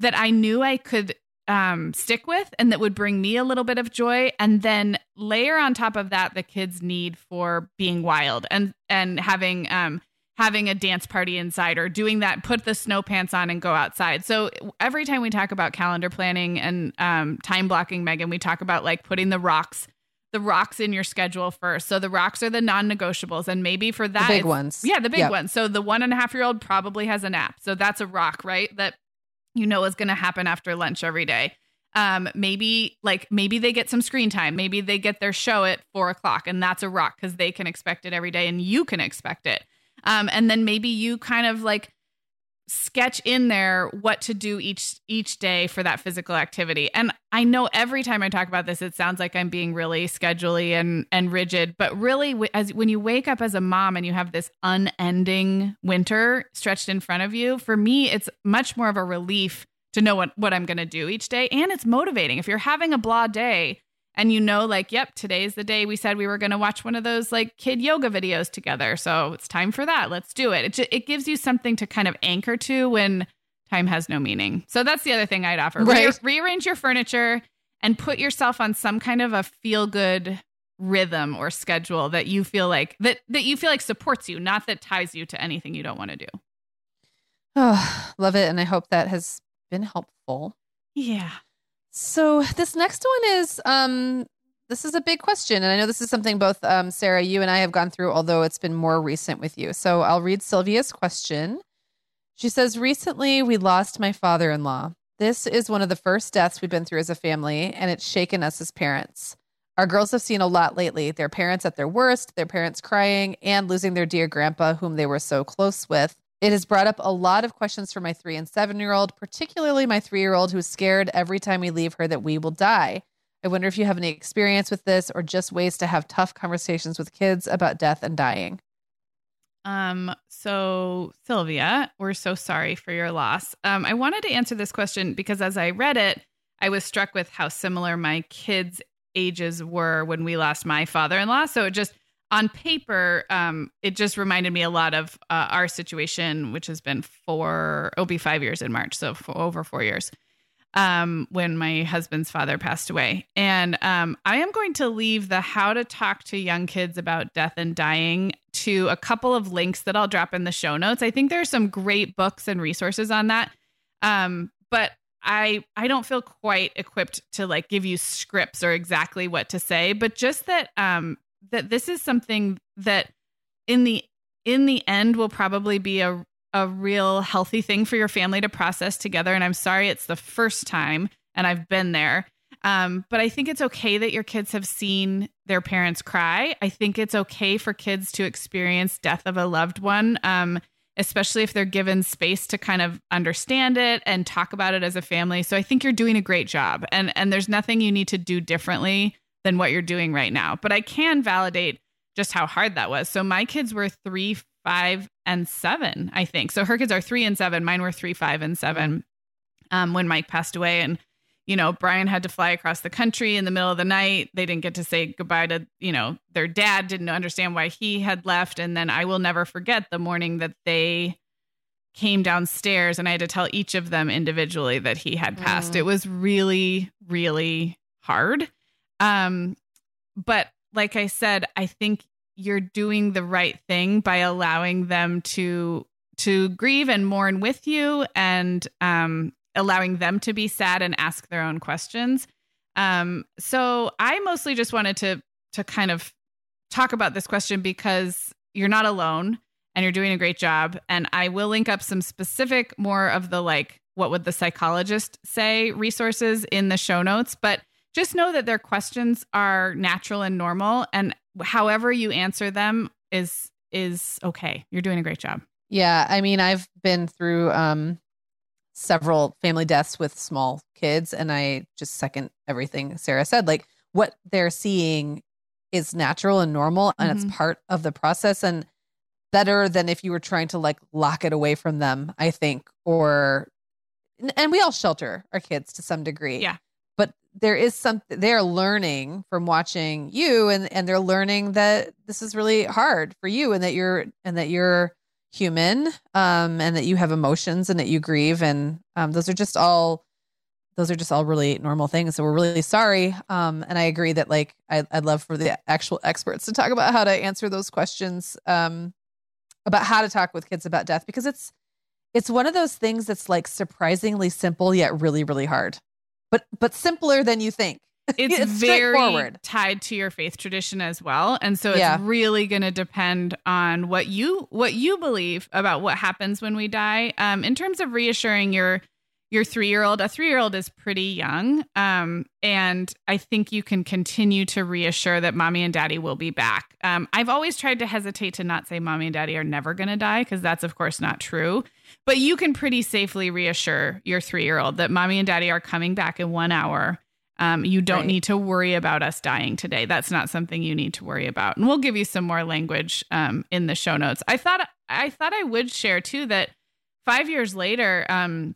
S1: that I knew I could um, stick with and that would bring me a little bit of joy. And then layer on top of that the kids' need for being wild and and having um, having a dance party inside or doing that put the snow pants on and go outside so every time we talk about calendar planning and um, time blocking meagan we talk about like putting the rocks the rocks in your schedule first so the rocks are the non-negotiables and maybe for that
S2: big ones.
S1: yeah the big
S2: Yep.
S1: ones so the one and a half year old probably has a nap so that's a rock right that you know is going to happen after lunch every day. Um maybe like maybe they get some screen time. Maybe they get their show at four o'clock and that's a rock because they can expect it every day and you can expect it. Um and then maybe you kind of like sketch in there what to do each each day for that physical activity. And i know every time i talk about this it sounds like i'm being really scheduley and and rigid but really as when you wake up as a mom and you have this unending winter stretched in front of you for me it's much more of a relief to know what what i'm going to do each day. And it's motivating. If you're having a blah day and you know like yep today's the day we said we were going to watch one of those like kid yoga videos together so it's time for that let's do it it, ju- it gives you something to kind of anchor to when time has no meaning so that's the other thing i'd offer Re-
S2: Right.
S1: rearrange your furniture and put yourself on some kind of a feel good rhythm or schedule that you feel like that that you feel like supports you not that ties you to anything you don't want to do
S2: Oh, love it. And I hope that has been helpful.
S1: yeah
S2: So this next one is um this is a big question and I know this is something both um Sarah you and I have gone through although it's been more recent with you. So I'll read Sylvia's question. She says recently we lost my father-in-law. This is one of the first deaths we've been through as a family and it's shaken us as parents. Our girls have seen a lot lately. Their parents at their worst, their parents crying and losing their dear grandpa whom they were so close with. It has brought up a lot of questions for my three and seven year old, particularly my three year old who's scared every time we leave her that we will die. I wonder if you have any experience with this or just ways to have tough conversations with kids about death and dying.
S1: Um, so Sylvia, we're so sorry for your loss. Um, I wanted to answer this question because as I read it, I was struck with how similar my kids' ages were when we lost my father-in-law. So it just on paper, um, it just reminded me a lot of uh, our situation, which has been four, it'll be five years in March, so over four years um, when my husband's father passed away. And um, I am going to leave the how to talk to young kids about death and dying to a couple of links that I'll drop in the show notes. I think there are some great books and resources on that. Um, but I I don't feel quite equipped to like give you scripts or exactly what to say, but just that um that this is something that in the in the end will probably be a a real healthy thing for your family to process together. And I'm sorry it's the first time and I've been there. Um, but I think it's okay that your kids have seen their parents cry. I think it's okay for kids to experience death of a loved one, um, especially if they're given space to kind of understand it and talk about it as a family. So I think you're doing a great job. And and there's nothing you need to do differently than what you're doing right now. But I can validate just how hard that was. So my kids were three, five, and seven, I think. So her kids are three and seven. Mine were three, five, and seven um, when Mike passed away. And, you know, Brian had to fly across the country in the middle of the night. They didn't get to say goodbye to, you know, their dad didn't understand why he had left. And then I will never forget the morning that they came downstairs and I had to tell each of them individually that he had passed.
S2: Mm.
S1: It was really, really hard. Um, but like I said, I think you're doing the right thing by allowing them to to grieve and mourn with you and um allowing them to be sad and ask their own questions. Um so I mostly just wanted to to kind of talk about this question because you're not alone and you're doing a great job. And I will link up some specific, more of the like, what would the psychologist say resources in the show notes. But just know that their questions are natural and normal. And however you answer them is is okay. You're doing a great job.
S2: Yeah. I mean, I've been through um several family deaths with small kids, and I just second everything Sarah said. Like what they're seeing is natural and normal and mm-hmm. it's part of the process. And better than if you were trying to like lock it away from them, I think, or and we all shelter our kids to some degree.
S1: Yeah.
S2: There is something they're learning from watching you and and they're learning that this is really hard for you and that you're and that you're human um and that you have emotions and that you grieve and um those are just all those are just all really normal things. So we're really sorry. Um, and I agree that like I, I, would love for the actual experts to talk about how to answer those questions. Um, about how to talk with kids about death because it's it's one of those things that's like surprisingly simple yet really really hard but but simpler than you think.
S1: It's, it's very tied to your faith tradition as well. And so it's yeah. really going to depend on what you what you believe about what happens when we die. Um, in terms of reassuring your your three year old. A three year old is pretty young. Um, and I think you can continue to reassure that mommy and daddy will be back. Um, I've always tried to hesitate to not say mommy and daddy are never going to die because that's, of course, not true. But you can pretty safely reassure your three year old that mommy and daddy are coming back in one hour. Um, you don't right. need to worry about us dying today. That's not something you need to worry about. And we'll give you some more language um, in the show notes. I thought I thought I would share too that five years later, um,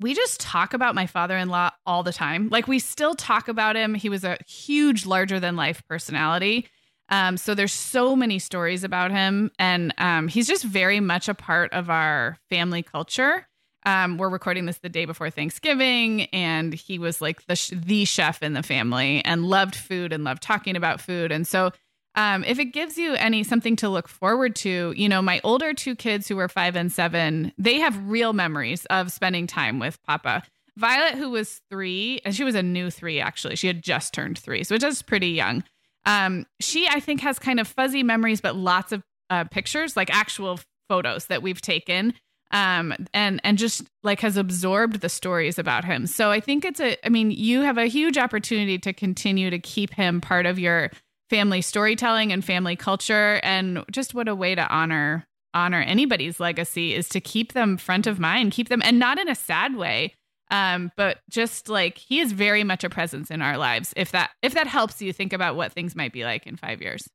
S1: we just talk about my father in law all the time. Like we still talk about him. He was a huge, larger than life personality. Um, so there's so many stories about him, and um, he's just very much a part of our family culture. Um, we're recording this the day before Thanksgiving, and he was like the sh- the chef in the family, and loved food and loved talking about food. And so um, if it gives you any something to look forward to, you know, my older two kids who were five and seven, they have real memories of spending time with Papa. Violet, who was three, and she was a new three actually. She had just turned three, so it's pretty young. Um, she, I think, has kind of fuzzy memories, but lots of uh, pictures, like actual photos that we've taken, um, and and just like has absorbed the stories about him. So I think it's a. I mean, you have a huge opportunity to continue to keep him part of your family storytelling and family culture. And just what a way to honor honor anybody's legacy is to keep them front of mind keep them and not in a sad way um but just like he is very much a presence in our lives. If that if that helps you think about what things might be like in 5 years.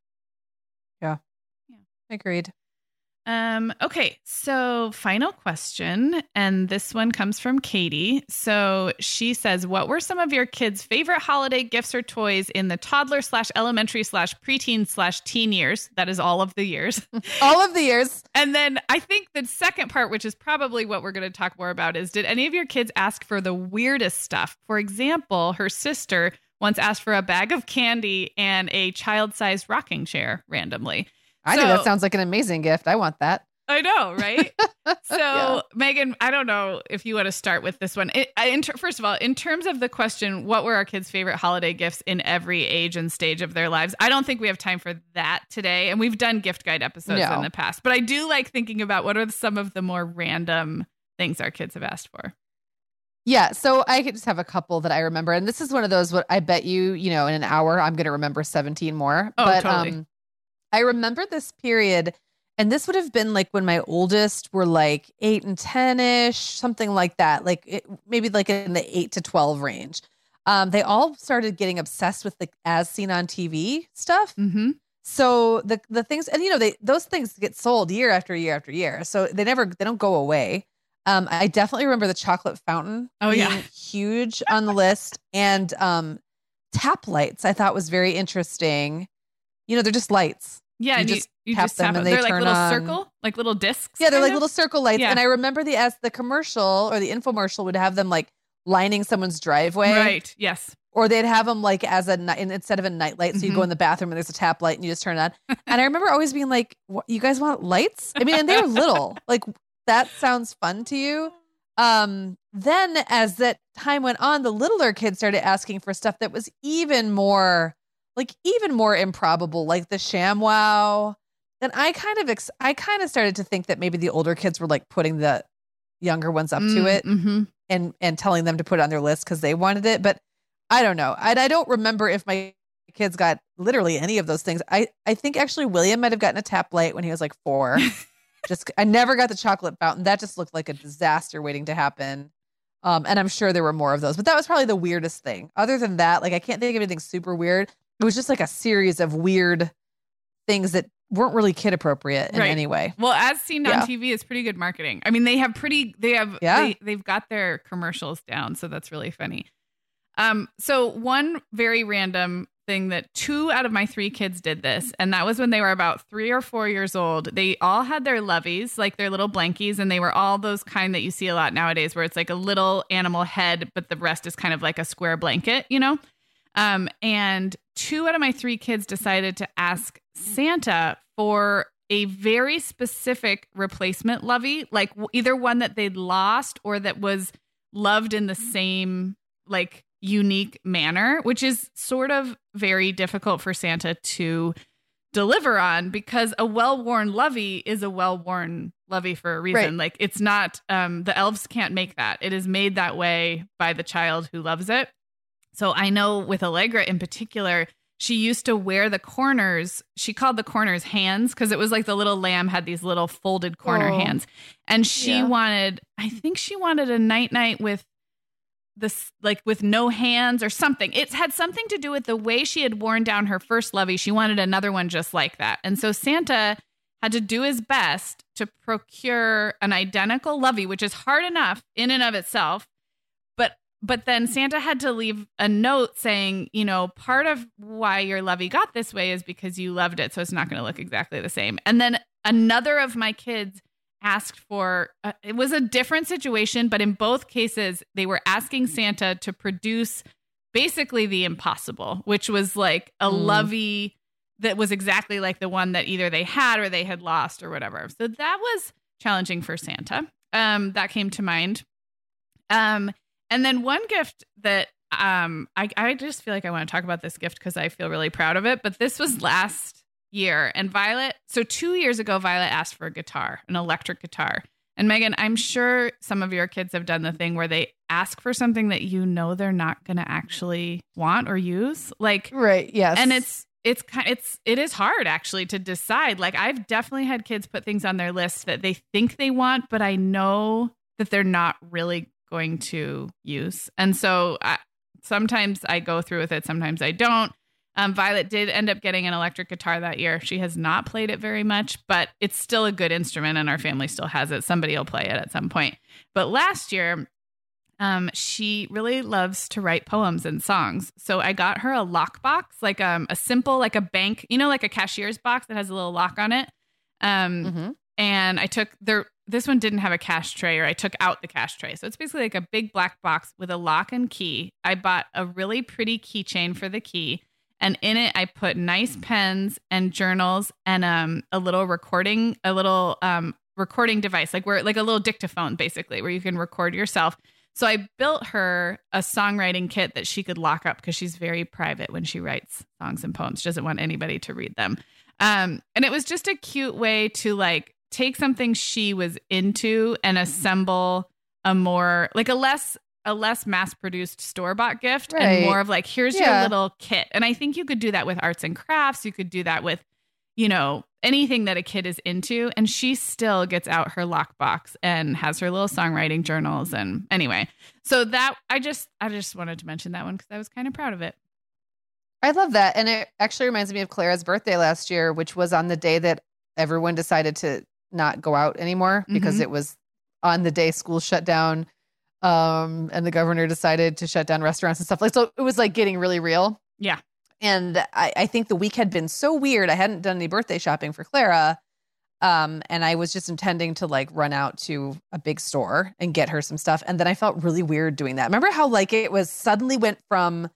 S2: Yeah. Yeah. Agreed
S1: um, okay, so final question, and this one comes from Katie. So she says, What were some of your kids' favorite holiday gifts or toys in the toddler slash elementary slash preteen slash teen years? That is all of the years.
S2: all of the years.
S1: And then I think the second part, which is probably what we're going to talk more about, is did any of your kids ask for the weirdest stuff? For example, her sister once asked for a bag of candy and a child sized rocking chair randomly.
S2: I so, think that sounds like an amazing gift. I want that.
S1: I know, right? so, yeah. Meagan, I don't know if you want to start with this one. It, in first of all, in terms of the question, what were our kids' favorite holiday gifts in every age and stage of their lives? I don't think we have time for that today. And we've done gift guide episodes no. in the past, but I do like thinking about what are some of the more random things our kids have asked for.
S2: Yeah, so I could just have a couple that I remember, and this is one of those. What I bet you, you know, in an hour, I'm going to remember 17 more.
S1: Oh,
S2: but,
S1: totally. Um,
S2: I remember this period, and this would have been like when my oldest were like eight and 10 ish, something like that, like it, maybe like in the eight to 12 range. Um, they all started getting obsessed with the as seen on TV stuff.
S1: Mm-hmm.
S2: So the the things, and you know, they those things get sold year after year after year. So they never they don't go away. Um, I definitely remember the chocolate fountain.
S1: Oh yeah,
S2: huge on the list, and um, tap lights. I thought was very interesting. You know, they're just lights.
S1: Yeah, you just you, you tap just them and they they're like little on. circle, like little discs.
S2: Yeah, they're like of? little circle lights. Yeah. And I remember the as the commercial or the infomercial would have them like lining someone's driveway.
S1: Right. Yes.
S2: Or they'd have them like as a night instead of a night light. So mm-hmm. you go mm-hmm. in the bathroom and there's a tap light and you just turn it on. and I remember always being like, "You guys want lights?" I mean, and they were little. like that sounds fun to you. Um, then as that time went on, the littler kids started asking for stuff that was even more like even more improbable, like the ShamWow. And I kind of ex- I kind of started to think that maybe the older kids were like putting the younger ones up to it
S1: Mm-hmm.
S2: and and telling them to put it on their list because they wanted it. But I don't know. I, I don't remember if my kids got literally any of those things. I I think actually William might have gotten a tap light when he was like four. just I never got the chocolate fountain. That just looked like a disaster waiting to happen. Um, and I'm sure there were more of those, but that was probably the weirdest thing. Other than that, like I can't think of anything super weird. It was just like a series of weird things that weren't really kid appropriate in
S1: Right.
S2: any way.
S1: Well, as seen on
S2: Yeah.
S1: TV, it's pretty good marketing. I mean, they have pretty, they have,
S2: Yeah.
S1: they, they've got their commercials down, so that's really funny. Um, so one very random thing that two out of my three kids did this, and that was when they were about three or four years old. They all had their loveys, like their little blankies, and they were all those kind that you see a lot nowadays, where it's like a little animal head, but the rest is kind of like a square blanket, you know. Um, and two out of my three kids decided to ask Santa for a very specific replacement lovey, like either one that they'd lost or that was loved in the same like unique manner, which is sort of very difficult for Santa to deliver on because a well-worn lovey is a well-worn lovey for a reason.
S2: Right.
S1: Like it's not um the elves can't make that. It is made that way by the child who loves it. So I know with Allegra in particular, she used to wear the corners. She called the corners hands because it was like the little lamb had these little folded corner
S2: Oh.
S1: hands. And she
S2: Yeah.
S1: wanted, I think she wanted a night night with this like with no hands or something. It had something to do with the way she had worn down her first lovey. She wanted another one just like that. And so Santa had to do his best to procure an identical lovey, which is hard enough in and of itself. But then Santa had to leave a note saying, you know, part of why your lovey got this way is because you loved it, so it's not going to look exactly the same. And then another of my kids asked for uh, it was a different situation, but in both cases they were asking Santa to produce basically the impossible, which was like a
S2: Mm.
S1: lovey that was exactly like the one that either they had or they had lost or whatever. So that was challenging for Santa. Um, that came to mind. Um, and then one gift that um, I, I just feel like I want to talk about this gift because I feel really proud of it. But this was last year, and Violet. So two years ago, Violet asked for a guitar, an electric guitar. And Meagan, I'm sure some of your kids have done the thing where they ask for something that you know they're not going to actually want or use. Like,
S2: Right. Yes.
S1: and it's it's kind it's it is hard actually to decide like i've definitely had kids put things on their list that they think they want but i know that they're not really going to use and so I, sometimes i go through with it sometimes i don't um, violet did end up getting an electric guitar that year she has not played it very much but it's still a good instrument and our family still has it somebody will play it at some point but last year um, she really loves to write poems and songs. So I got her a lockbox, like um, a simple, like a bank, you know, like a cashier's box that has a little lock on it. Um,
S2: Mhm.
S1: And I took there. This one didn't have a cash tray, or I took out the cash tray. So it's basically like a big black box with a lock and key. I bought a really pretty keychain for the key, and in it I put nice pens and journals and um a little recording, a little um recording device, like where like a little dictaphone, basically, where you can record yourself. So I built her a songwriting kit that she could lock up because she's very private when she writes songs and poems. She doesn't want anybody to read them. Um, and it was just a cute way to like take something she was into and assemble a more like a less a less mass produced store bought gift and more of like here's your little kit. And I think you could do that with arts and crafts. You could do that with you know anything that a kid is into and she still gets out her lockbox and has her little songwriting journals and anyway so that i just i just wanted to mention that one because i was kind of proud of it
S2: I love that. And it actually reminds me of Clara's birthday last year, which was on the day that everyone decided to not go out anymore because
S1: Mhm.
S2: it was on the day school shut down. Um, and the governor decided to shut down restaurants and stuff like so it was like getting really real.
S1: yeah
S2: And I, I think the week had been so weird. I hadn't done any birthday shopping for Clara. Um, and I was just intending to like run out to a big store and get her some stuff. And then I felt really weird doing that. Remember how like it was suddenly went from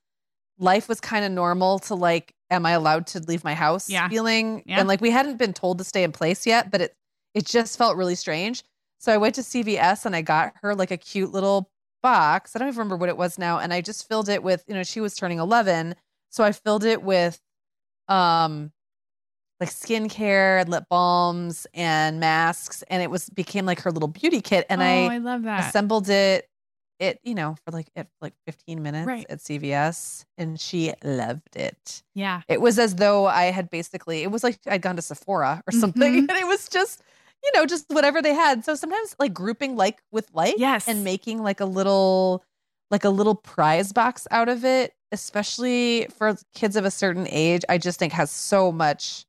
S2: life was kind of normal to like, am I allowed to leave my house
S1: Yeah.
S2: feeling?
S1: Yeah.
S2: And like we hadn't been told to stay in place yet, but it it just felt really strange. So I went to CVS and I got her like a cute little box. I don't even remember what it was now. And I just filled it with, you know, she was turning 11. So I filled it with um like skincare and lip balms and masks and it was became like her little beauty kit and
S1: oh,
S2: I,
S1: I love that.
S2: assembled it it you know for like it like 15 minutes
S1: Right.
S2: at CVS and she loved it.
S1: yeah.
S2: It was as though I had basically it was like I'd gone to Sephora or something
S1: Mhm.
S2: and it was just you know just whatever they had. So sometimes like grouping like with like
S1: Yes.
S2: and making like a little like a little prize box out of it, especially for kids of a certain age, I just think has so much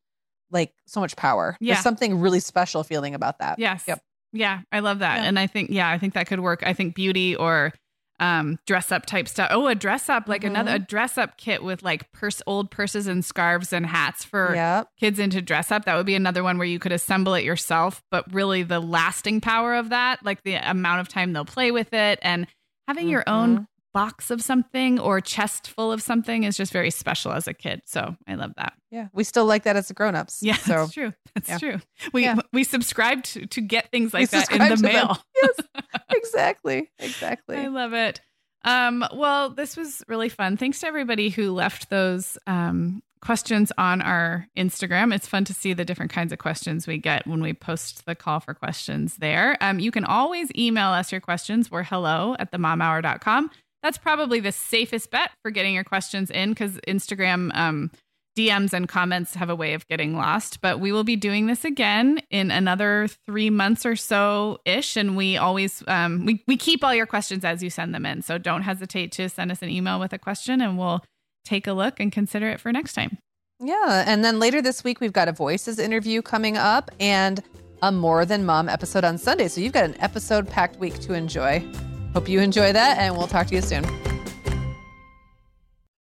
S2: like so much power.
S1: Yeah.
S2: There's something really special feeling about that.
S1: Yes.
S2: Yep.
S1: Yeah, I love that.
S2: Yeah.
S1: And I think yeah, I think that could work. I think beauty or um dress up type stuff. Oh, a dress up like another a dress up kit with like purse old purses and scarves and hats for
S2: Yep.
S1: kids into dress up. That would be another one where you could assemble it yourself, but really the lasting power of that, like the amount of time they'll play with it and having your own box of something or chest full of something is just very special as a kid. So I love that.
S2: Yeah. We still like that as grown-ups.
S1: Yeah,
S2: So
S1: that's true. That's
S2: yeah.
S1: true. We
S2: Yeah.
S1: we subscribe to, to get things
S2: We
S1: like that in the
S2: to them.
S1: mail.
S2: yes. Exactly. Exactly.
S1: I love it. Um, well, this was really fun. Thanks to everybody who left those um, questions on our Instagram. It's fun to see the different kinds of questions we get when we post the call for questions there. Um, you can always email us your questions. We're hello at themomhour.com. That's probably the safest bet for getting your questions in because Instagram um, DMs and comments have a way of getting lost. But we will be doing this again in another three months or so ish. And we always um, we we keep all your questions as you send them in. So don't hesitate to send us an email with a question, and we'll take a look and consider it for next time.
S2: Yeah. And then later this week, we've got a voices interview coming up and a More Than Mom episode on Sunday. So you've got an episode packed week to enjoy. Hope you enjoy that, and we'll talk to you soon.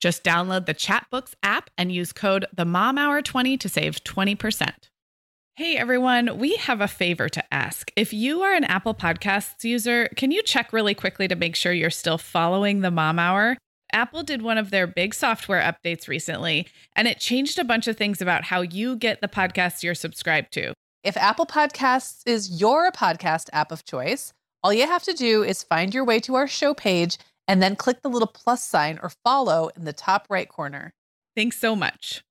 S1: Just download the Chatbooks app and use code the Mom Hour 20 to save 20%. Hey everyone, we have a favor to ask. If you are an Apple Podcasts user, can you check really quickly to make sure you're still following the Mom Hour? Apple did one of their big software updates recently, and it changed a bunch of things about how you get the podcasts you're subscribed to.
S2: If Apple Podcasts is your podcast app of choice, all you have to do is find your way to our show page and then click the little plus sign or follow in the top right corner.
S1: Thanks so much.